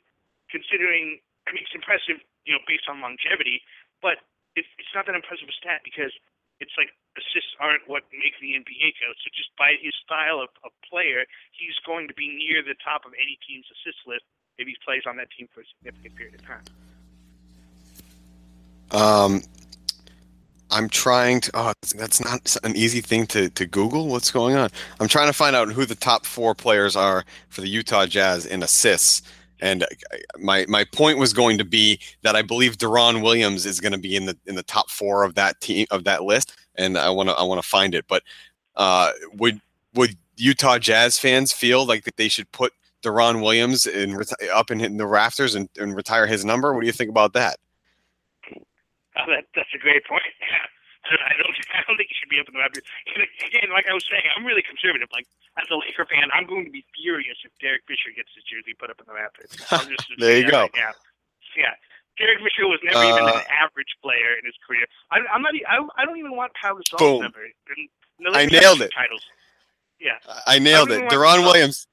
considering. I mean, it's impressive, you know, based on longevity, but it's it's not that impressive a stat because it's like assists aren't what make the NBA go. So just by his style of, of player, he's going to be near the top of any team's assist list if he plays on that team for a significant period of time. Um, I'm trying to. Oh, that's not an easy thing to, to Google. What's going on? I'm trying to find out who the top four players are for the Utah Jazz in assists. And my my point was going to be that I believe Deron Williams is going to be in the in the top four of that team of that list, and I want to I want to find it. But uh, would would Utah Jazz fans feel like that they should put Deron Williams in up in, in the rafters and, and retire his number? What do you think about that? Oh, that that's a great point. [laughs] I don't [laughs] I don't think he should be up in the Raptors. And again, like I was saying, I'm really conservative. Like as a Laker fan, I'm going to be furious if Derek Fisher gets his jersey put up in the Raptors. [laughs] there you go. Yeah, yeah. Derek Fisher was never uh, even an average player in his career. I, I'm not. I, I don't even want Pau Gasol's number. I nailed it. Titles. Yeah. I nailed I it. Deron Williams.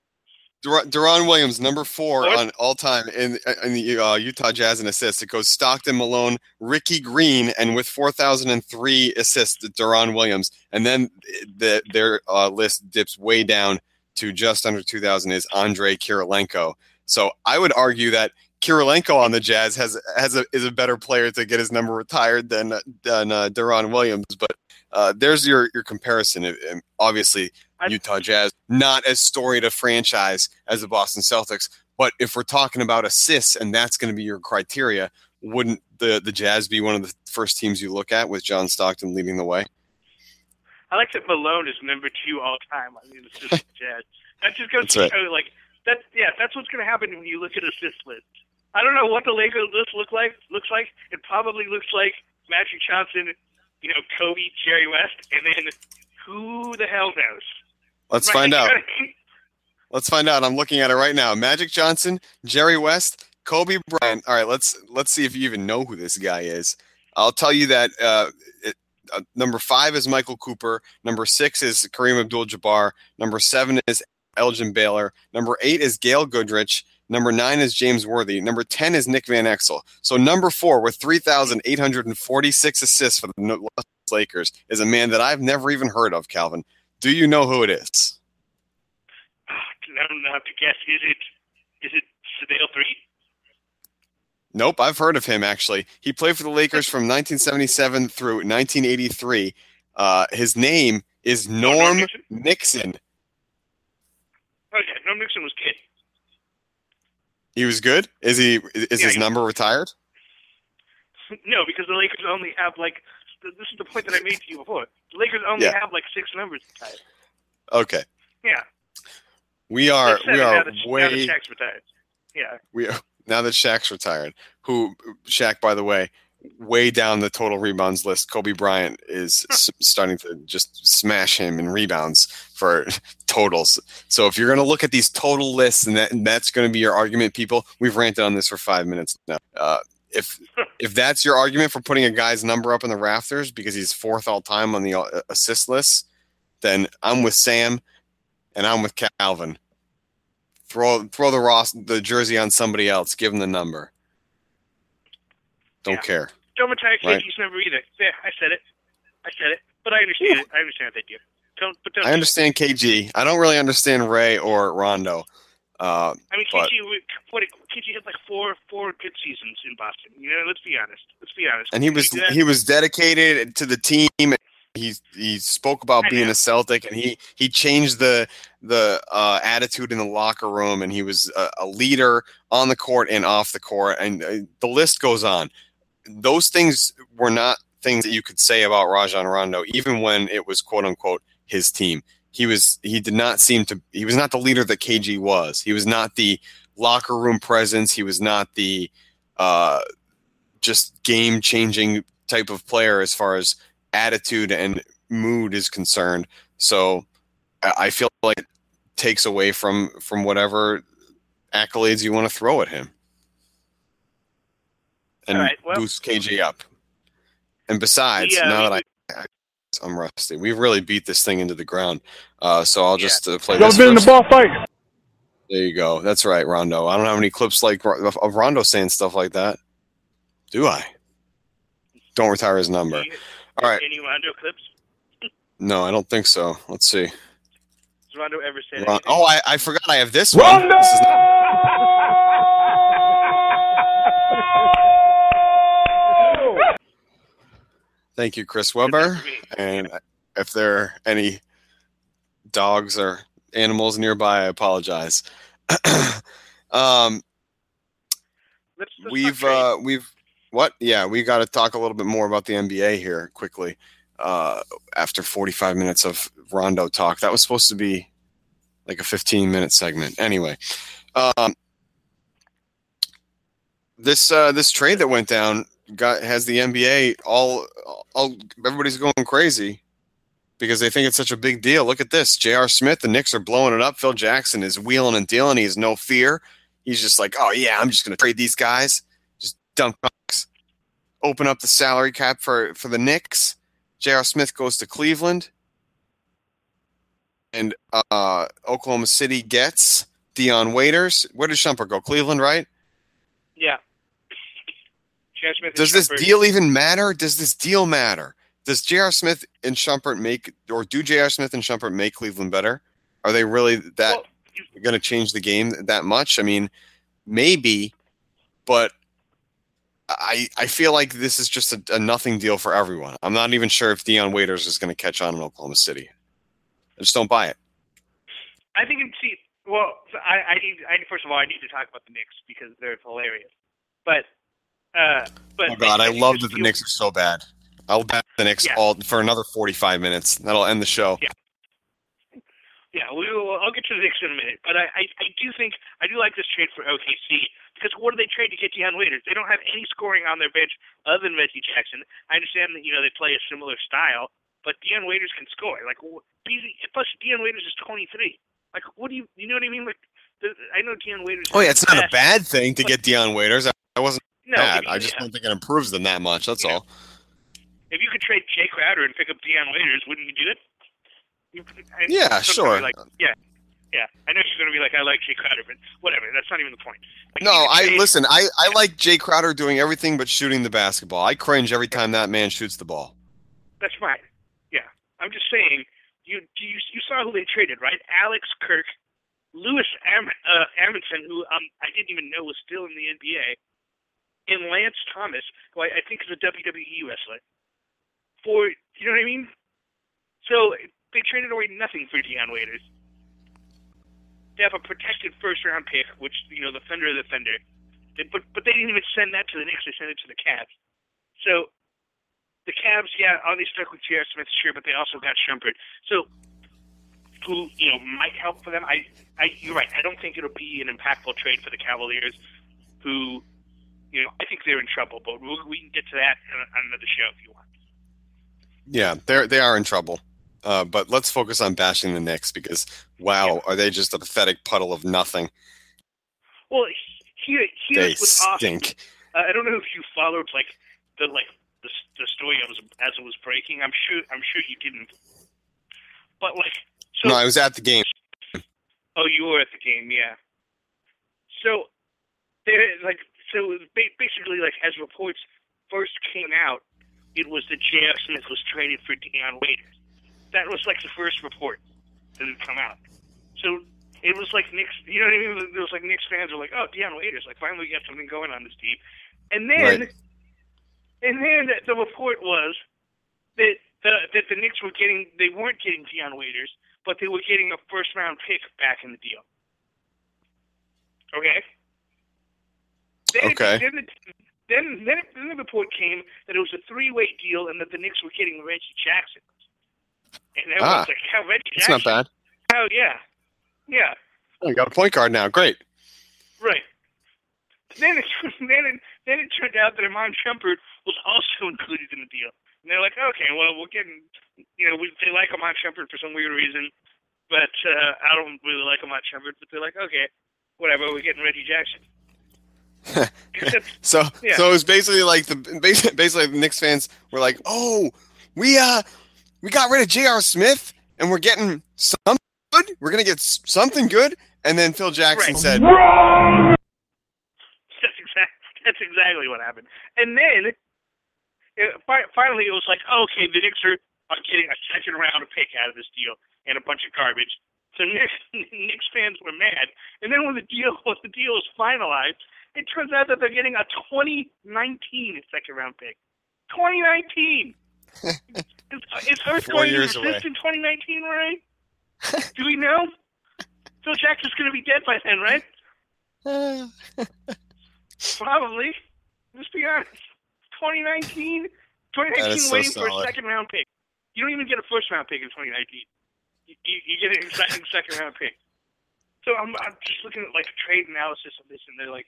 Deron Williams, number four what? on all time in in the uh, Utah Jazz in assists. It goes Stockton, Malone, Ricky Green, and with 4,003 assists, Deron Williams. And then the, their uh, list dips way down to just under 2,000 is Andrei Kirilenko. So I would argue that Kirilenko on the Jazz has has a, is a better player to get his number retired than than uh, Deron Williams. But uh, there's your your comparison. obviously, Utah Jazz not as storied a franchise as the Boston Celtics. But if we're talking about assists and that's going to be your criteria, wouldn't the the Jazz be one of the first teams you look at with John Stockton leading the way? I like that Malone is number two all time. I mean, it's just [laughs] Jazz. That just goes to right. show, like that. Yeah, that's what's going to happen when you look at assist lists. I don't know what the Lakers list look like. Looks like it probably looks like Magic Johnson, you know, Kobe, Jerry West, and then who the hell knows? Let's right. find out. [laughs] Let's find out. I'm looking at it right now. Magic Johnson, Jerry West, Kobe Bryant. All right, let's let's see if you even know who this guy is. I'll tell you that uh, it, uh, number five is Michael Cooper. Number six is Kareem Abdul-Jabbar. Number seven is Elgin Baylor. Number eight is Gail Goodrich. Number nine is James Worthy. Number 10 is Nick Van Exel. So, number four, with 3,846 assists for the Los Lakers, is a man that I've never even heard of, Calvin. Do you know who it is? I don't have to guess. Is it is it Sedale Threatt? Nope, I've heard of him actually. He played for the Lakers from 1977 through 1983. Uh, his name is Norm Nixon. Okay, no, Nixon was good. He was good. Is he? Is Yeah, his he- number retired? [laughs] No, because the Lakers only have like. Th- This is the point that I made to you before. The Lakers only Yeah. have like six numbers retired. Okay. Yeah. We are. We are way. that Shaq's retired. Yeah. we are, now that Shaq's retired, who Shaq, by the way, way down the total rebounds list. Kobe Bryant is s- starting to just smash him in rebounds for [laughs] totals. So if you're going to look at these total lists, and, that, and that's going to be your argument, people, we've ranted on this for five minutes now. Uh, if if that's your argument for putting a guy's number up in the rafters because he's fourth all time on the uh, assist list, then I'm with Sam, and I'm with Calvin throw throw the Ross the jersey on somebody else. Give him the number. Don't Yeah. care. Don't retire Right. KG's number either. Yeah, I said it. I said it. But I understand it. I understand what they do. Don't. But don't. I understand KG. I don't really understand Ray or Rondo. Uh, I mean, but- KG. What? KG had like four four good seasons in Boston. You know, let's be honest. Let's be honest. and he was do he was dedicated to the team. He he spoke about I being know. a Celtic, and he he changed the the uh, attitude in the locker room, and he was a, a leader on the court and off the court, and uh, the list goes on. Those things were not things that you could say about Rajon Rondo, even when it was quote unquote his team. He was he did not seem to he was not the leader that KG was. He was not the locker room presence. He was not the uh, just game changing type of player as far as attitude and mood is concerned. So I feel like it takes away from from whatever accolades you want to throw at him. And right, well- boost KG up. And besides, now that I, I I'm rusty, we've really beat this thing into the ground. Uh, so I'll Yeah. just uh, play Y'all this. been in the ball fight. There you go. That's right, Rondo. I don't have any clips like of of Rondo saying stuff like that. Do I? Don't retire his number. You- All right. Any Rondo clips? [laughs] No, I don't think so. Let's see. Has Rondo ever said Ron- oh, I, I forgot I have this one. Rondo! This is not- thank you, Chris Webber. And if there are any dogs or animals nearby, I apologize. [clears throat] um, we've uh, we've what? Yeah, we got to talk a little bit more about the NBA here quickly. Uh, after 45 minutes of Rondo talk, that was supposed to be like a 15 minute segment. Anyway, um, this uh, this trade that went down got has the NBA all all everybody's going crazy because they think it's such a big deal. Look at this, J.R. Smith, the Knicks are blowing it up. Phil Jackson is wheeling and dealing. He has no fear. He's just like, oh yeah, I'm just going to trade these guys, just dump bucks, open up the salary cap for for the Knicks. J.R. Smith goes to Cleveland, and uh, Oklahoma City gets Dion Waiters. Where did Shumpert go? Cleveland, right? yeah. J.R. Smith Does this Shumpert- deal even matter? Does this deal matter? Does J.R. Smith and Shumpert make, or do J.R. Smith and Shumpert make Cleveland better? Are they really that Well, going to change the game that much? I mean, maybe, but I I feel like this is just a, a nothing deal for everyone. I'm not even sure if Dion Waiters is going to catch on in Oklahoma City. I just don't buy it. I think it's see. Well, I, I need. I first of all, I need to talk about the Knicks because they're hilarious. But, uh, but Oh God, I love that the Knicks are so bad. I'll bet the Knicks Yeah. all for another 45 minutes. That'll end the show. Yeah. Yeah, we will. I'll get to the Knicks in a minute, but I, I, I do think I do like this trade for OKC because what do they trade to get Dion Waiters? They don't have any scoring on their bench other than Reggie Jackson. I understand that you know they play a similar style, but Dion Waiters can score. Like, plus Dion Waiters is 23. Like, what do you, you know what I mean? Like, the, I know Dion Waiters. Oh yeah, it's not a bad thing to get Dion Waiters. I I wasn't No, bad. I just don't think it improves them that much. That's Yeah. all. if you could trade Jae Crowder and pick up Dion Waiters, wouldn't you do it? You- I- Yeah, sure. Like, yeah, yeah. I know she's going to be like, I like Jae Crowder, but whatever. That's not even the point. Like, No, I trade- listen. I, I like Jae Crowder doing everything but shooting the basketball. I cringe every time that man shoots the ball. That's right. Yeah, I'm just saying. You you you saw who they traded, right? Alex Kirk, Lewis Am, uh, Amundson, who um I didn't even know was still in the NBA, and Lance Thomas, who I, I think is a WWE wrestler. For you know what I mean? So they traded away nothing for Dion Waiters. they have a protected first round pick, which you know the fender of the fender. They, but but they didn't even send that to the Knicks. They sent it to the Cavs. So the Cavs, yeah, are they stuck with J.R. Smith? Sure, but they also got Shumpert. So who you know might help for them. I, I, you're right. I don't think it'll be an impactful trade for the Cavaliers, who, you know, I think they're in trouble. But we, we can get to that on, another show if you want. Yeah, they're they are in trouble. Uh, but let's focus on bashing the Knicks because wow, Yeah. are they just a pathetic puddle of nothing? Well, here, They here's awesome. stink. Uh, I don't know if you followed like the like the, the story as, as it was breaking. I'm sure I'm sure you didn't. But like, so No, I was at the game. Oh, you were at the game, yeah. So there, like, so ba- basically, like, as reports first came out, it was that J.R. Smith was traded for Dion Waiters. That was like the first report that had come out. So it was like Knicks, you know what I mean? It was like Knicks fans were like, "Oh, Dion Waiters, like, finally we got something going on this team." And then, Right. and then the, the report was that the that the Knicks were getting, they weren't getting Dion Waiters but they were getting a first round pick back in the deal. Okay. Then Okay. Then, the, then, then, then the report came that it was a three way deal and that the Knicks were getting Reggie Jackson. And everyone's Ah. like, "How Reggie Jackson? not bad. Oh yeah, yeah, Oh, you got a point guard now. Great. right." Then it, [laughs] then it, then it turned out that Iman Shumpert was also [laughs] included in the deal. And they're like, okay, well, we're getting, you know, we, they like Iman Shumpert for some weird reason, but uh, I don't really like Iman Shumpert. But they're like, okay, whatever, we're getting Reggie Jackson. Except, [laughs] So Yeah. so it was basically like the basically, basically the Knicks fans were like, "Oh, we uh we got rid of J.R. Smith and we're getting something good. We're gonna get something good." And then Phil Jackson Right. said, [laughs] that's exact. That's exactly what happened. And then fi- finally, it was like, okay, the Knicks are, are getting a second round pick out of this deal and a bunch of garbage. So Knicks, [laughs] Knicks fans were mad. And then when the deal when the deal was finalized, it turns out that they're getting a 2019 second round pick. 2019. [laughs] is, is Earth Four going to exist away. in 2019, right? [laughs] Do we know? Phil Jackson's going to be dead by then, right? [sighs] Probably. Let's be honest. 2019, 2019 so waiting for a second round pick. You don't even get a first round pick in 2019. You, you, you get an second second round pick. So I'm I'm just looking at like the trade analysis of this, and they're like,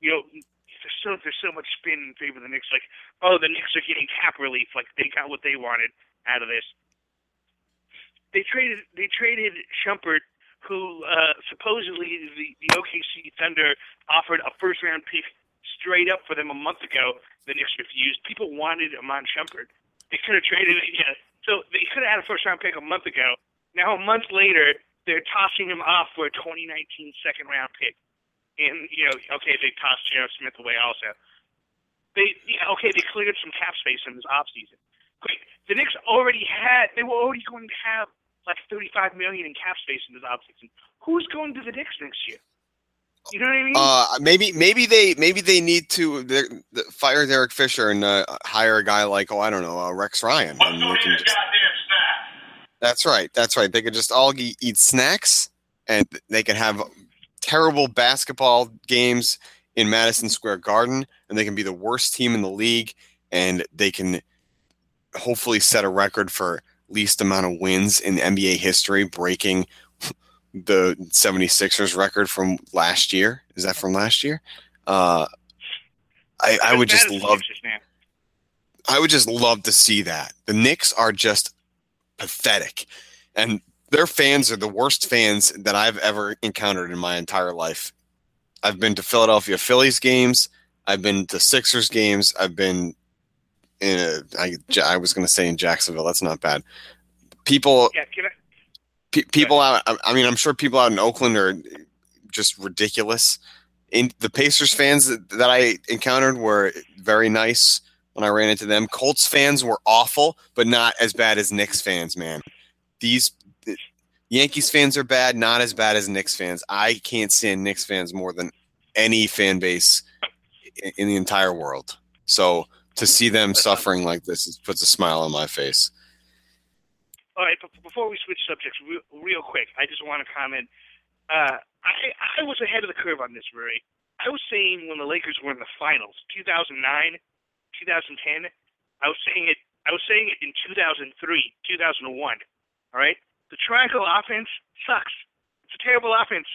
you know, there's so there's so much spin in favor of the Knicks. Like, oh, the Knicks are getting cap relief. Like they got what they wanted out of this. They traded they traded Shumpert, who uh, supposedly the, the OKC Thunder offered a first round pick straight up for them a month ago. The Knicks refused. People wanted Iman Shumpert. They could have traded it. Yeah. So they could have had a first round pick a month ago. Now a month later, they're tossing him off for a 2019 second round pick. And you know, okay, they tossed J.R. Smith away also. They yeah, okay, they cleared some cap space in this offseason. Great. The Knicks already had they were already going to have like 35 million in cap space in this offseason. Who's going to the Knicks next year? You know what I mean? Uh, maybe maybe they maybe they need to they're- the- fire Derek Fisher and uh, hire a guy like oh I don't know uh, Rex Ryan. And they can just, that's right. That's right. They could just all eat, eat snacks and they can have terrible basketball games in Madison Square Garden and they can be the worst team in the league and they can hopefully set a record for least amount of wins in NBA history breaking [laughs] the 76ers record from last year. Is that from last year? Uh, I, I would just love I would just love to see that. The Knicks are just pathetic. And their fans are the worst fans that I've ever encountered in my entire life. I've been to Philadelphia Phillies games. I've been to Sixers games. I've been in a, I, I was going to say in Jacksonville. That's not bad. People Yeah, I, pe- people out I- I mean I'm sure people out in Oakland are just ridiculous. In the Pacers fans that, that I encountered were very nice when I ran into them. Colts fans were awful, but not as bad as Knicks fans, man. These the Yankees fans are bad, not as bad as Knicks fans. I can't stand Knicks fans more than any fan base in, the entire world. So to see them suffering like this puts a smile on my face. all right, but before we switch subjects, real, real quick, I just want to comment. uh, I I was ahead of the curve on this, Murray. I was saying when the Lakers were in the finals, 2009, 2010. I was saying it. I was saying it in 2003, 2001. All right, the triangle offense sucks. It's a terrible offense.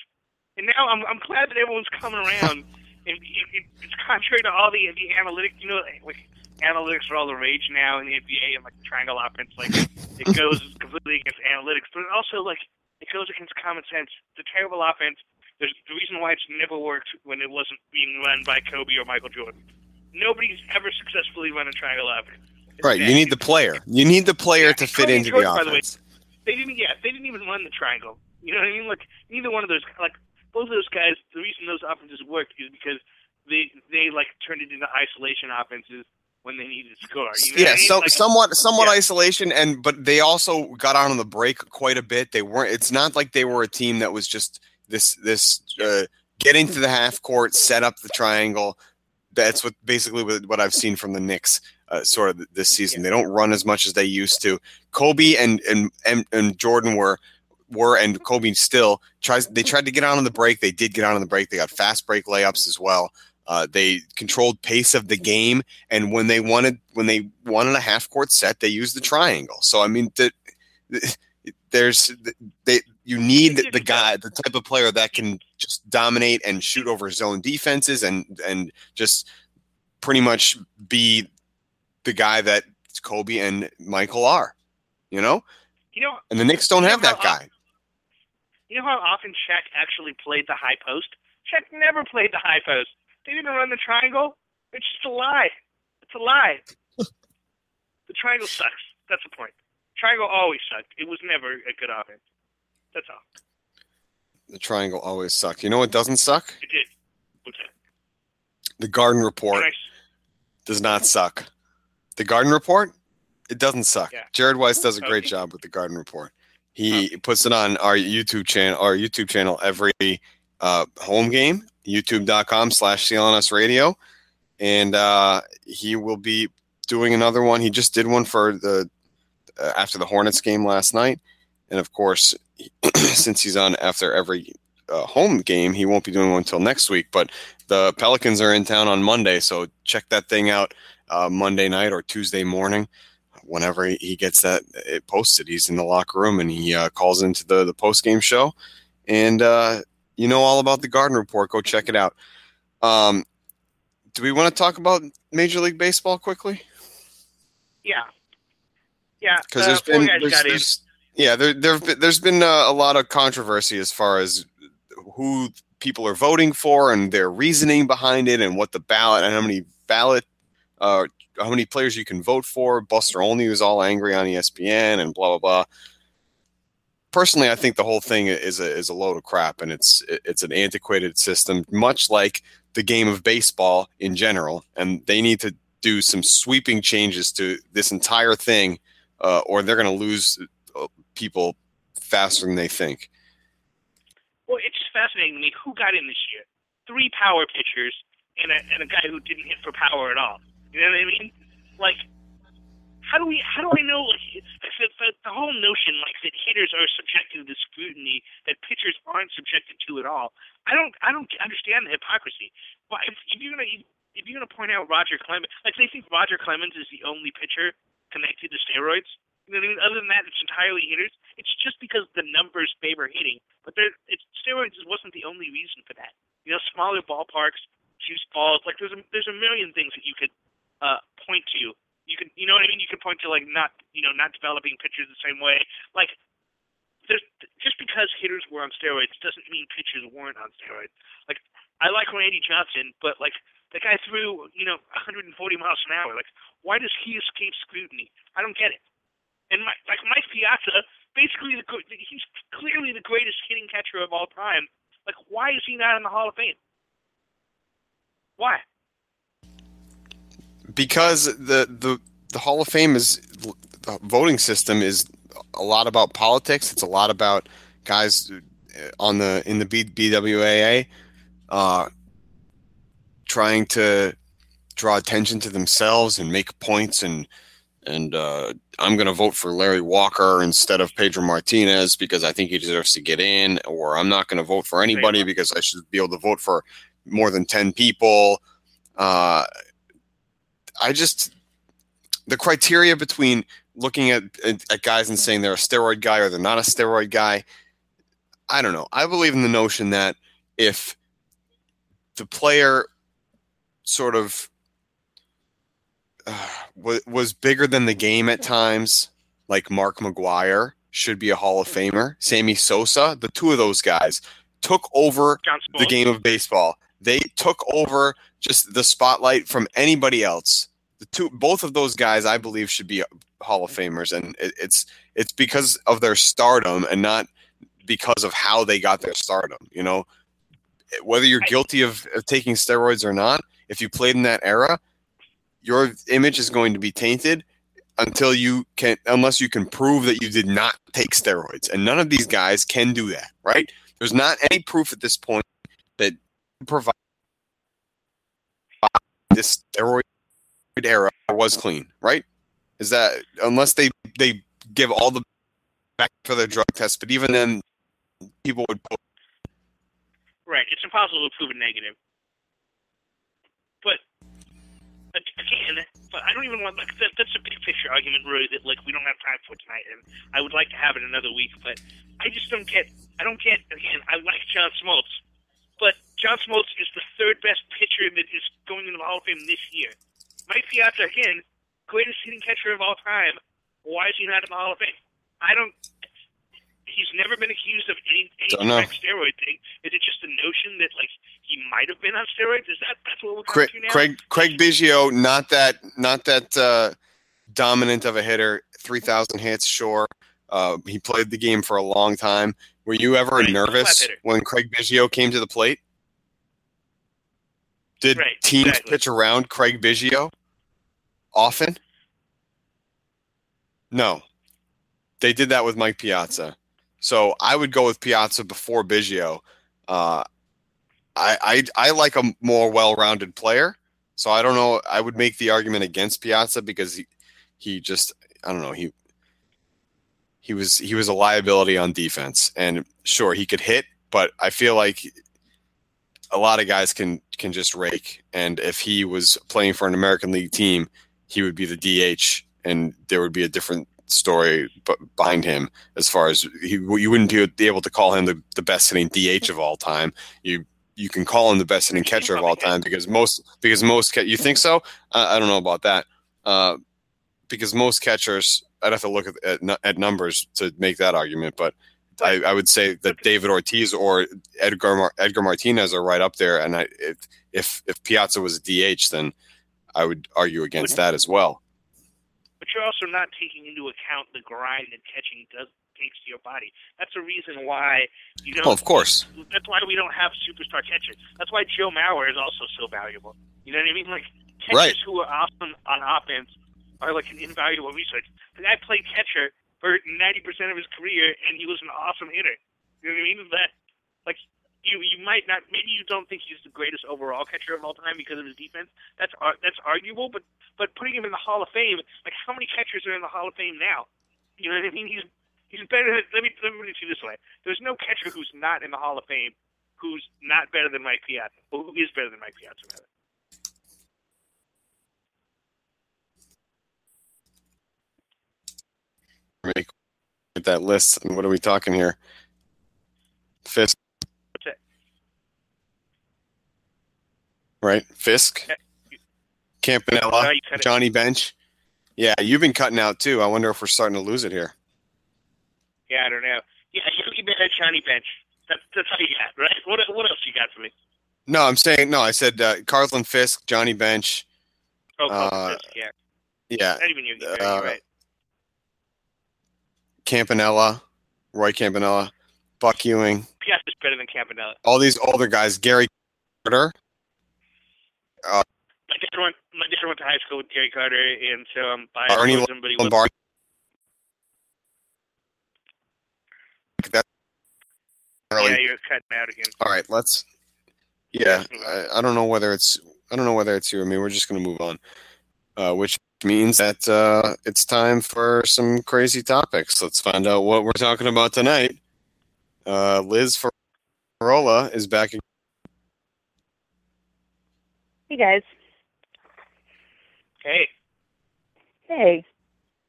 And now I'm I'm glad that everyone's coming around. [laughs] and it, it, it's contrary to all the the analytics. You know, like, analytics are all the rage now in the NBA, and like triangle offense, like it [laughs] goes completely against analytics, but also like it goes against common sense. It's a terrible offense. There's the reason why it's never worked when it wasn't being run by Kobe or Michael Jordan. Nobody's ever successfully run a triangle offense. It's Right. You need the player. You need the player Yeah, to fit Kobe into Jordan, the by the way, offense. They didn't. Yeah, they didn't even run the triangle. You know what I mean? Like neither one of those. Like both of those guys. The reason those offenses worked is because they they like turned it into isolation offenses when they needed to score. You know yeah, I mean? so, Like, somewhat somewhat yeah. isolation, and but they also got out on the break quite a bit. They weren't. It's not like they were a team that was just this this uh, get into the half court, set up the triangle. That's what basically what what I've seen from the Knicks. Uh, sort of this season, they don't run as much as they used to. Kobe and and and, and Jordan were were and Kobe still tries. They tried to get on on the break. They did get on on the break. They got fast break layups as well. Uh, they controlled pace of the game, and when they wanted when they wanted a half court set, they used the triangle. So I mean, the, the- there's they you need the guy, the type of player that can just dominate and shoot over zone defenses, and and just pretty much be the guy that Kobe and Michael are. You know, you know, and the Knicks don't have that guy. you know how often Shaq actually played the high post. Shaq never played the high post. They didn't run the triangle. It's just a lie. It's a lie. the triangle sucks. That's the point. Triangle always sucked. It was never a good offense. That's all. The triangle always sucked. You know what doesn't suck? It did. What's that? The Garden Report. Nice. does not suck. The Garden Report, it doesn't suck. Yeah. Jared Weiss does a great Okay. job with the Garden Report. He puts it on our YouTube channel, our YouTube channel every uh, home game, youtube.com slash CLNS radio. And uh, he will be doing another one. He just did one for the uh, after the Hornets game last night. And of course, [clears throat] since he's on after every uh, home game, he won't be doing one until next week. But the Pelicans are in town on Monday, so check that thing out uh, Monday night or Tuesday morning. Whenever he- gets that it posted, he's in the locker room and he uh, calls into the the post game show, and uh, you know all about the Garden Report. Go check it out. Um, do we want to talk about Major League Baseball quickly? Yeah. Yeah. Because uh, there's been there's, there's yeah there there there's been uh, a lot of controversy as far as who people are voting for and their reasoning behind it and what the ballot and how many ballot uh, how many players you can vote for. Buster Olney was all angry on ESPN and blah blah blah. Personally, I think the whole thing is a is a load of crap and it's it's an antiquated system, much like the game of baseball in general. And they need to do some sweeping changes to this entire thing, uh, or they're going to lose uh, people faster than they think. Well, it's just fascinating to me who got in this year. Three power pitchers and a, and a guy who didn't hit for power at all. You know what I mean? Like, how do we? How do I know? Like, the, the, the whole notion, like that hitters are subjected to scrutiny that pitchers aren't subjected to at all. I don't. I don't understand the hypocrisy. Why? If, if you're gonna if you're gonna point out Roger Clemens, like they think Roger Clemens is the only pitcher connected to steroids. You know what I mean? Other than that, it's entirely hitters. It's just because the numbers favor hitting, but there, it's steroids wasn't the only reason for that. You know, smaller ballparks, juice balls. Like there's a there's a million things that you could uh, point to. You can, you know what I mean? You can point to like not, you know, not developing pitchers the same way. Like, there's just because hitters were on steroids doesn't mean pitchers weren't on steroids. Like, I like Randy Johnson, but like the guy threw, you know, 140 miles an hour. Like, why does he escape scrutiny? I don't get it. And my, like Mike Piazza, basically the he's clearly the greatest hitting catcher of all time. Like, why is he not in the Hall of Fame? Why? Because the the the Hall of Fame is the voting system is a lot about politics. It's a lot about guys uh, on the in the B, BWAA uh, trying to draw attention to themselves and make points and and uh, I'm going to vote for Larry Walker instead of Pedro Martinez because I think he deserves to get in, or I'm not going to vote for anybody because I should be able to vote for more than 10 people. Uh, I just, the criteria between looking at, at guys and saying they're a steroid guy or they're not a steroid guy, I don't know. I believe in the notion that if the player sort of uh, was bigger than the game at times, like Mark McGwire should be a Hall of Famer. Sammy Sosa, the two of those guys took over the game of baseball. They took over just the spotlight from anybody else. The two, both of those guys, I believe, should be Hall of Famers, and it, it's it's because of their stardom and not because of how they got their stardom. You know, whether you're guilty of, of taking steroids or not, if you played in that era, your image is going to be tainted until you can unless you can prove that you did not take steroids and none of these guys can do that right there's not any proof at this point provide this steroid era was clean right is that unless they they give all the back for the drug test but even then people would put right it's impossible to prove a negative but again, but I don't even want like that, that's a big picture argument, really, that like we don't have time for tonight, and I would like to have it another week, but I just don't get. I don't get. Again, I like John Smoltz, but John Smoltz is the third best pitcher that is going into the Hall of Fame this year. Mike Piazza, again, greatest hitting catcher of all time. Why is he not in the Hall of Fame? I don't he's never been accused of any, any steroid thing. Is it just the notion that like he might have been on steroids? Is that that's what we're Craig, now? Craig Craig Biggio, not that not that uh, dominant of a hitter. Three thousand hits, sure. Uh, he played the game for a long time. Were you ever right. nervous when Craig Biggio came to the plate? Did right, teams exactly. pitch around Craig Biggio often? No. They did that with Mike Piazza. So I would go with Piazza before Biggio. Uh, I, I I like a more well-rounded player, so I don't know. I would make the argument against Piazza because he he just I don't know he he was he was a liability on defense, and sure he could hit, but I feel like a lot of guys can can just rake, and if he was playing for an American League team, he would be the DH, and there would be a different story behind him as far as he, you wouldn't be able to call him the, the best hitting DH of all time. You you can call him the best hitting catcher of all time because most because most you think so. I don't know about that uh, because most catchers I'd have to look at, at, at numbers to make that argument, but I, I, would say that David Ortiz or Edgar Mar- Edgar Martinez are right up there. And I, if if if Piazza was a DH, then I would argue against that as well but you're also not taking into account the grind that catching does takes to your body. That's the reason why you know. Oh, of course. That's why we don't have superstar catchers. That's why Joe Mauer is also so valuable. You know what I mean? Like catchers right. who are awesome on offense are like an invaluable resource. The guy played catcher for ninety percent of his career, and he was an awesome hitter. You know what I mean? That like you you might not maybe you don't think he's the greatest overall catcher of all time because of his defense. That's that's arguable, but but putting him in the Hall of Fame, like how many catchers are in the Hall of Fame now? You know what I mean? He's he's better. Than, let me let me put it this way: there's no catcher who's not in the Hall of Fame who's not better than Mike Piazza, or who is better than Mike Piazza. Rather. Get that list. And what are we talking here? Fisk, right? Fisk, Campanella, Johnny Bench. Yeah, you've been cutting out too. I wonder if we're starting to lose it here. Yeah, I don't know. Yeah, Yogi Bench, Johnny Bench. That's that's how you got, right? What what else you got for me? No, I'm saying no. I said uh, Carlton Fisk, Johnny Bench. Oh, uh, Fisk, yeah. Yeah. Not even Yogi uh, right? Campanella, Roy Campanella, Buck Ewing. Piazza's better than Campanella. All these older guys, Gary Carter. Uh, my dad went. My went to high school with Gary Carter, and so I'm biased Ernie towards him. But he Lombardi. That really, yeah, you're cutting out again. All right, let's. Yeah, I, I don't know whether it's I don't know whether it's you or me. We're just gonna move on. Uh, which means that uh, it's time for some crazy topics. Let's find out what we're talking about tonight. Uh, Liz Farola is back. ag- Hey guys. Hey, Hey.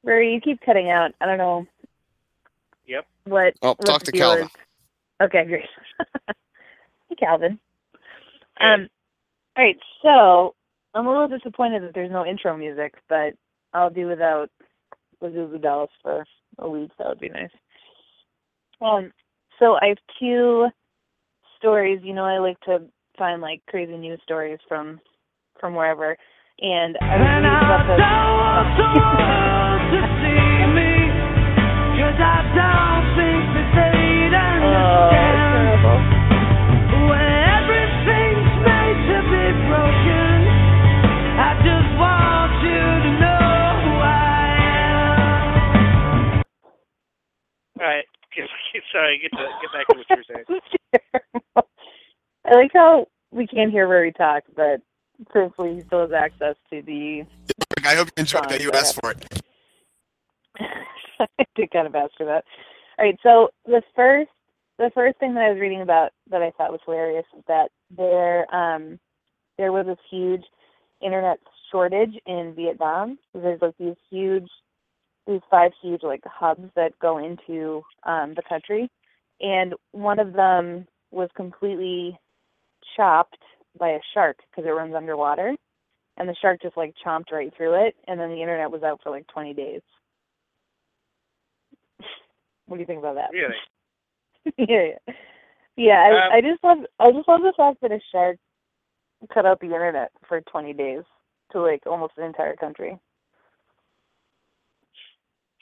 Rury, you keep cutting out. I don't know. Yep. What? Oh, what talk to deal Calvin. is. Okay, great. [laughs] hey, Calvin. Hey. Um, all right, so I'm a little disappointed that there's no intro music, but I'll do without Lazuzu Dallas for a week. That would be nice. Um, so I have two stories. You know, I like to find like crazy news stories from from wherever, and I was reading about [laughs] Oh, terrible. Sorry, get to, get back to what you were saying. [laughs] [laughs] I like how we can't hear where he talks, but thankfully he still has access to the. I hope you enjoyed that you asked for it. [laughs] I did kind of ask for that. All right, so the first the first thing that I was reading about that I thought was hilarious is that there um there was this huge internet shortage in Vietnam. There's like these huge these five huge like hubs that go into um the country and one of them was completely chopped by a shark because it runs underwater and the shark just like chomped right through it and then the internet was out for like 20 days. [laughs] What do you think about that? Really? [laughs] yeah, yeah. Yeah, I, Um, I just love I just love the fact that a shark cut out the internet for 20 days to like almost an entire country.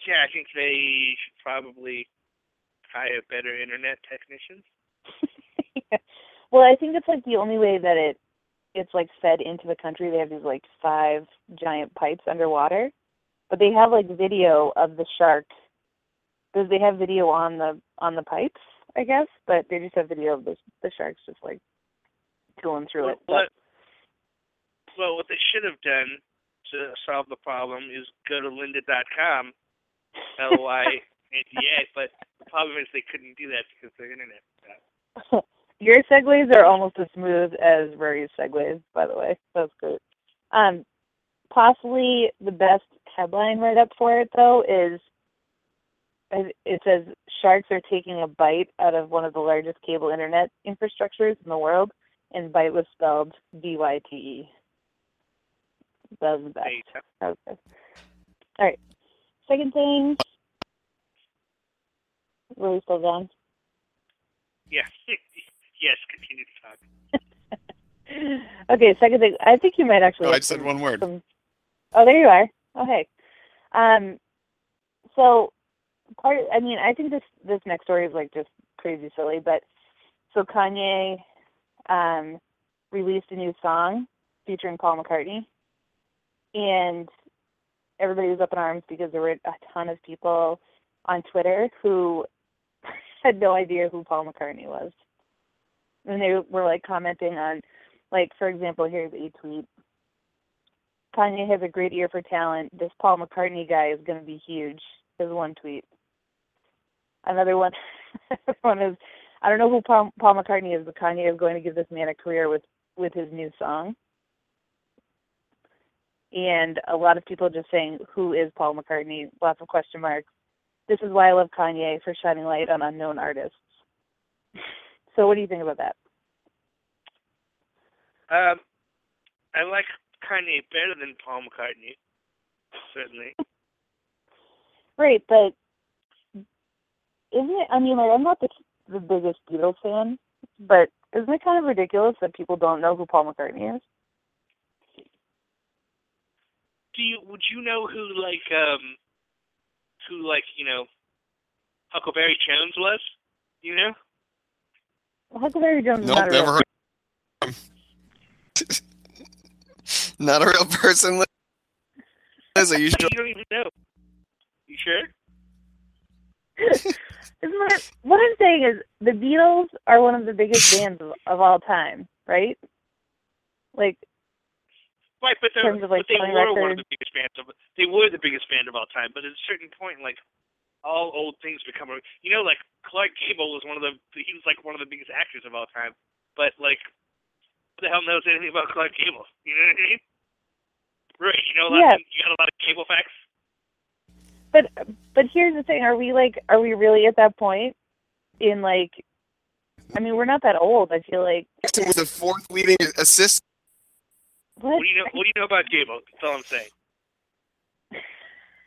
Yeah, I think they should probably hire better internet technicians. [laughs] Well, I think it's like the only way that it it's like fed into the country. They have these like five giant pipes underwater, but they have like video of the shark. Because they have video on the on the pipes, I guess, but they just have video of the the sharks just like tooling through it. Well, what, well, what they should have done to solve the problem is go to lynda.com, L-Y-N-D-A, but the problem is they couldn't do that because their internet was out. [laughs] Your segues are almost as smooth as Rury's segues, by the way. That's great. Um, possibly the best headline right up for it though is it says sharks are taking a bite out of one of the largest cable internet infrastructures in the world, and bite was spelled B Y T E. That was the best. There you go. That was good. All right. Second thing. Rury's still gone. Yeah. [laughs] yes, continue to talk. [laughs] okay, second thing. I think you might actually. Oh, I said some- one word. some- oh, there you are. Oh, hey. Um, so part. I mean, I think this this next story is like just crazy silly, but so Kanye um released a new song featuring Paul McCartney, and everybody was up in arms because there were a ton of people on Twitter who [laughs] had no idea who Paul McCartney was. And they were like commenting on like for example, here's a tweet. Kanye has a great ear for talent. This Paul McCartney guy is gonna be huge. Is one tweet. Another one [laughs] one is I don't know who Paul, Paul McCartney is, but Kanye is going to give this man a career with with his new song. And a lot of people just saying, Who is Paul McCartney? Lots of question marks. This is why I love Kanye for shining light on unknown artists. So what do you think about that? Um, I like Kanye better than Paul McCartney, certainly. [laughs] Right, but isn't it? I mean, like, I'm not the the biggest Beatles fan, but isn't it kind of ridiculous that people don't know who Paul McCartney is? Do you would you know who like um who like you know Huckleberry Jones was? You know? Huckleberry Jones is Nope, not a real never heard. of him. [laughs] Not a real person. Liz, are you sure? You don't even know. You sure? [laughs] Isn't that, what I'm saying is the Beatles are one of the biggest bands of, of all time, right? Like, Right, but, in terms of like but they selling were one of the biggest bands of they were the biggest band of all time. But at a certain point, like all old things become you know, like Clark Gable was one of the he was like one of the biggest actors of all time. But like who the hell knows anything about Clark Gable? You know what I mean? Right, you know a lot Yeah. you got a lot of Gable facts? But but here's the thing: are we like are we really at that point? In like, I mean, we're not that old. I feel like Jackson was the fourth leading assist. What? What do you know what do you know about Gable? That's all I'm saying.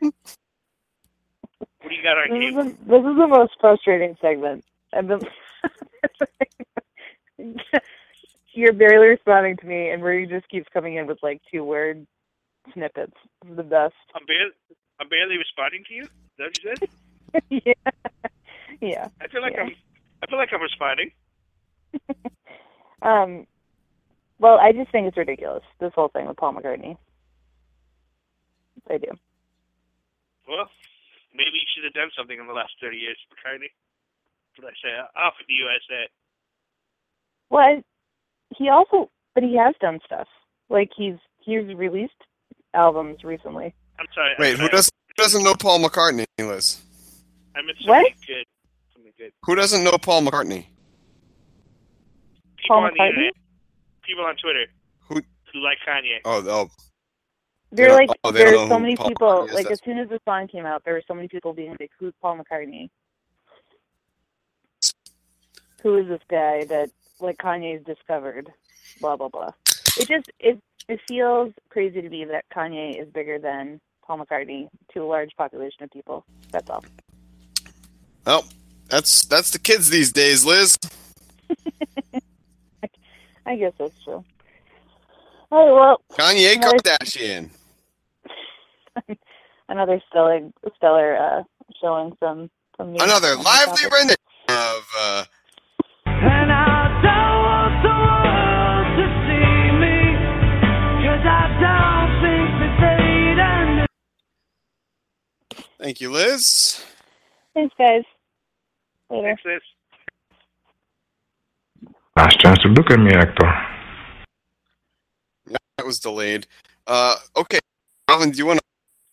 [laughs] what do you got on This is, Gable? the, this is the most frustrating segment. I've been. [laughs] You're barely responding to me, and Rury just keeps coming in with like two word snippets. This is the best. I'm barely I'm barely responding to you? Is that what you said? [laughs] yeah, yeah. I feel like Yeah. I'm I feel like I'm responding. Um, well, I just think it's ridiculous. This whole thing with Paul McCartney. I do. Well, maybe you should have done something in the last 30 years, McCartney. What I say? Off with you, I say. Well, he also, but he has done stuff. Like he's he's released albums recently. I'm sorry. I'm Wait, who sorry. doesn't who doesn't know Paul McCartney, Liz? I meant What? good. Something good. Who doesn't know Paul McCartney? People Paul on the McCartney? Internet. People on Twitter. Who- Who like Kanye. Oh, oh, They're like oh, they don't there's so many Paul people. Is, Like as soon as the song came out, there were so many people being like, "Who's Paul McCartney? Who is this guy that like Kanye's discovered?" Blah blah blah. It just it it feels crazy to me that Kanye is bigger than Paul McCartney to a large population of people. That's all. oh, that's that's the kids these days, Liz. I guess that's true. Oh well, Kanye Another- Kardashian. [laughs] another stellar stellar uh, showing from from me. Another on lively rendition of uh, And I don't want the world to see me, 'cause I don't think that they'd understand. Thank you, Liz. Thanks, guys. Later. Thanks, Liz. Last chance to look at me, Hector. That was delayed. Uh, okay, Alvin, do you want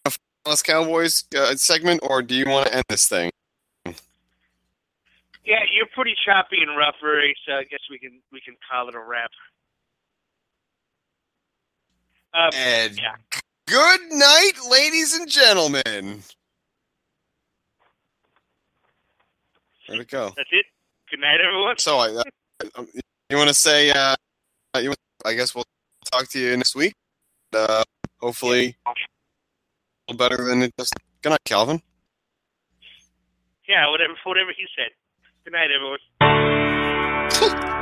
to Dallas Cowboys uh, segment, or do you want to end this thing? Yeah, you're pretty choppy and rough, Rury, so I guess we can we can call it a wrap. Um, And yeah. good night, ladies and gentlemen. Where'd it go? that's it. Good night, everyone. So, I, uh, you want to say? Uh, you I guess we'll talk to you next week. Uh, hopefully, a little better than it just. Good night, Calvin. Yeah, whatever whatever he said. Good night, everyone. [laughs]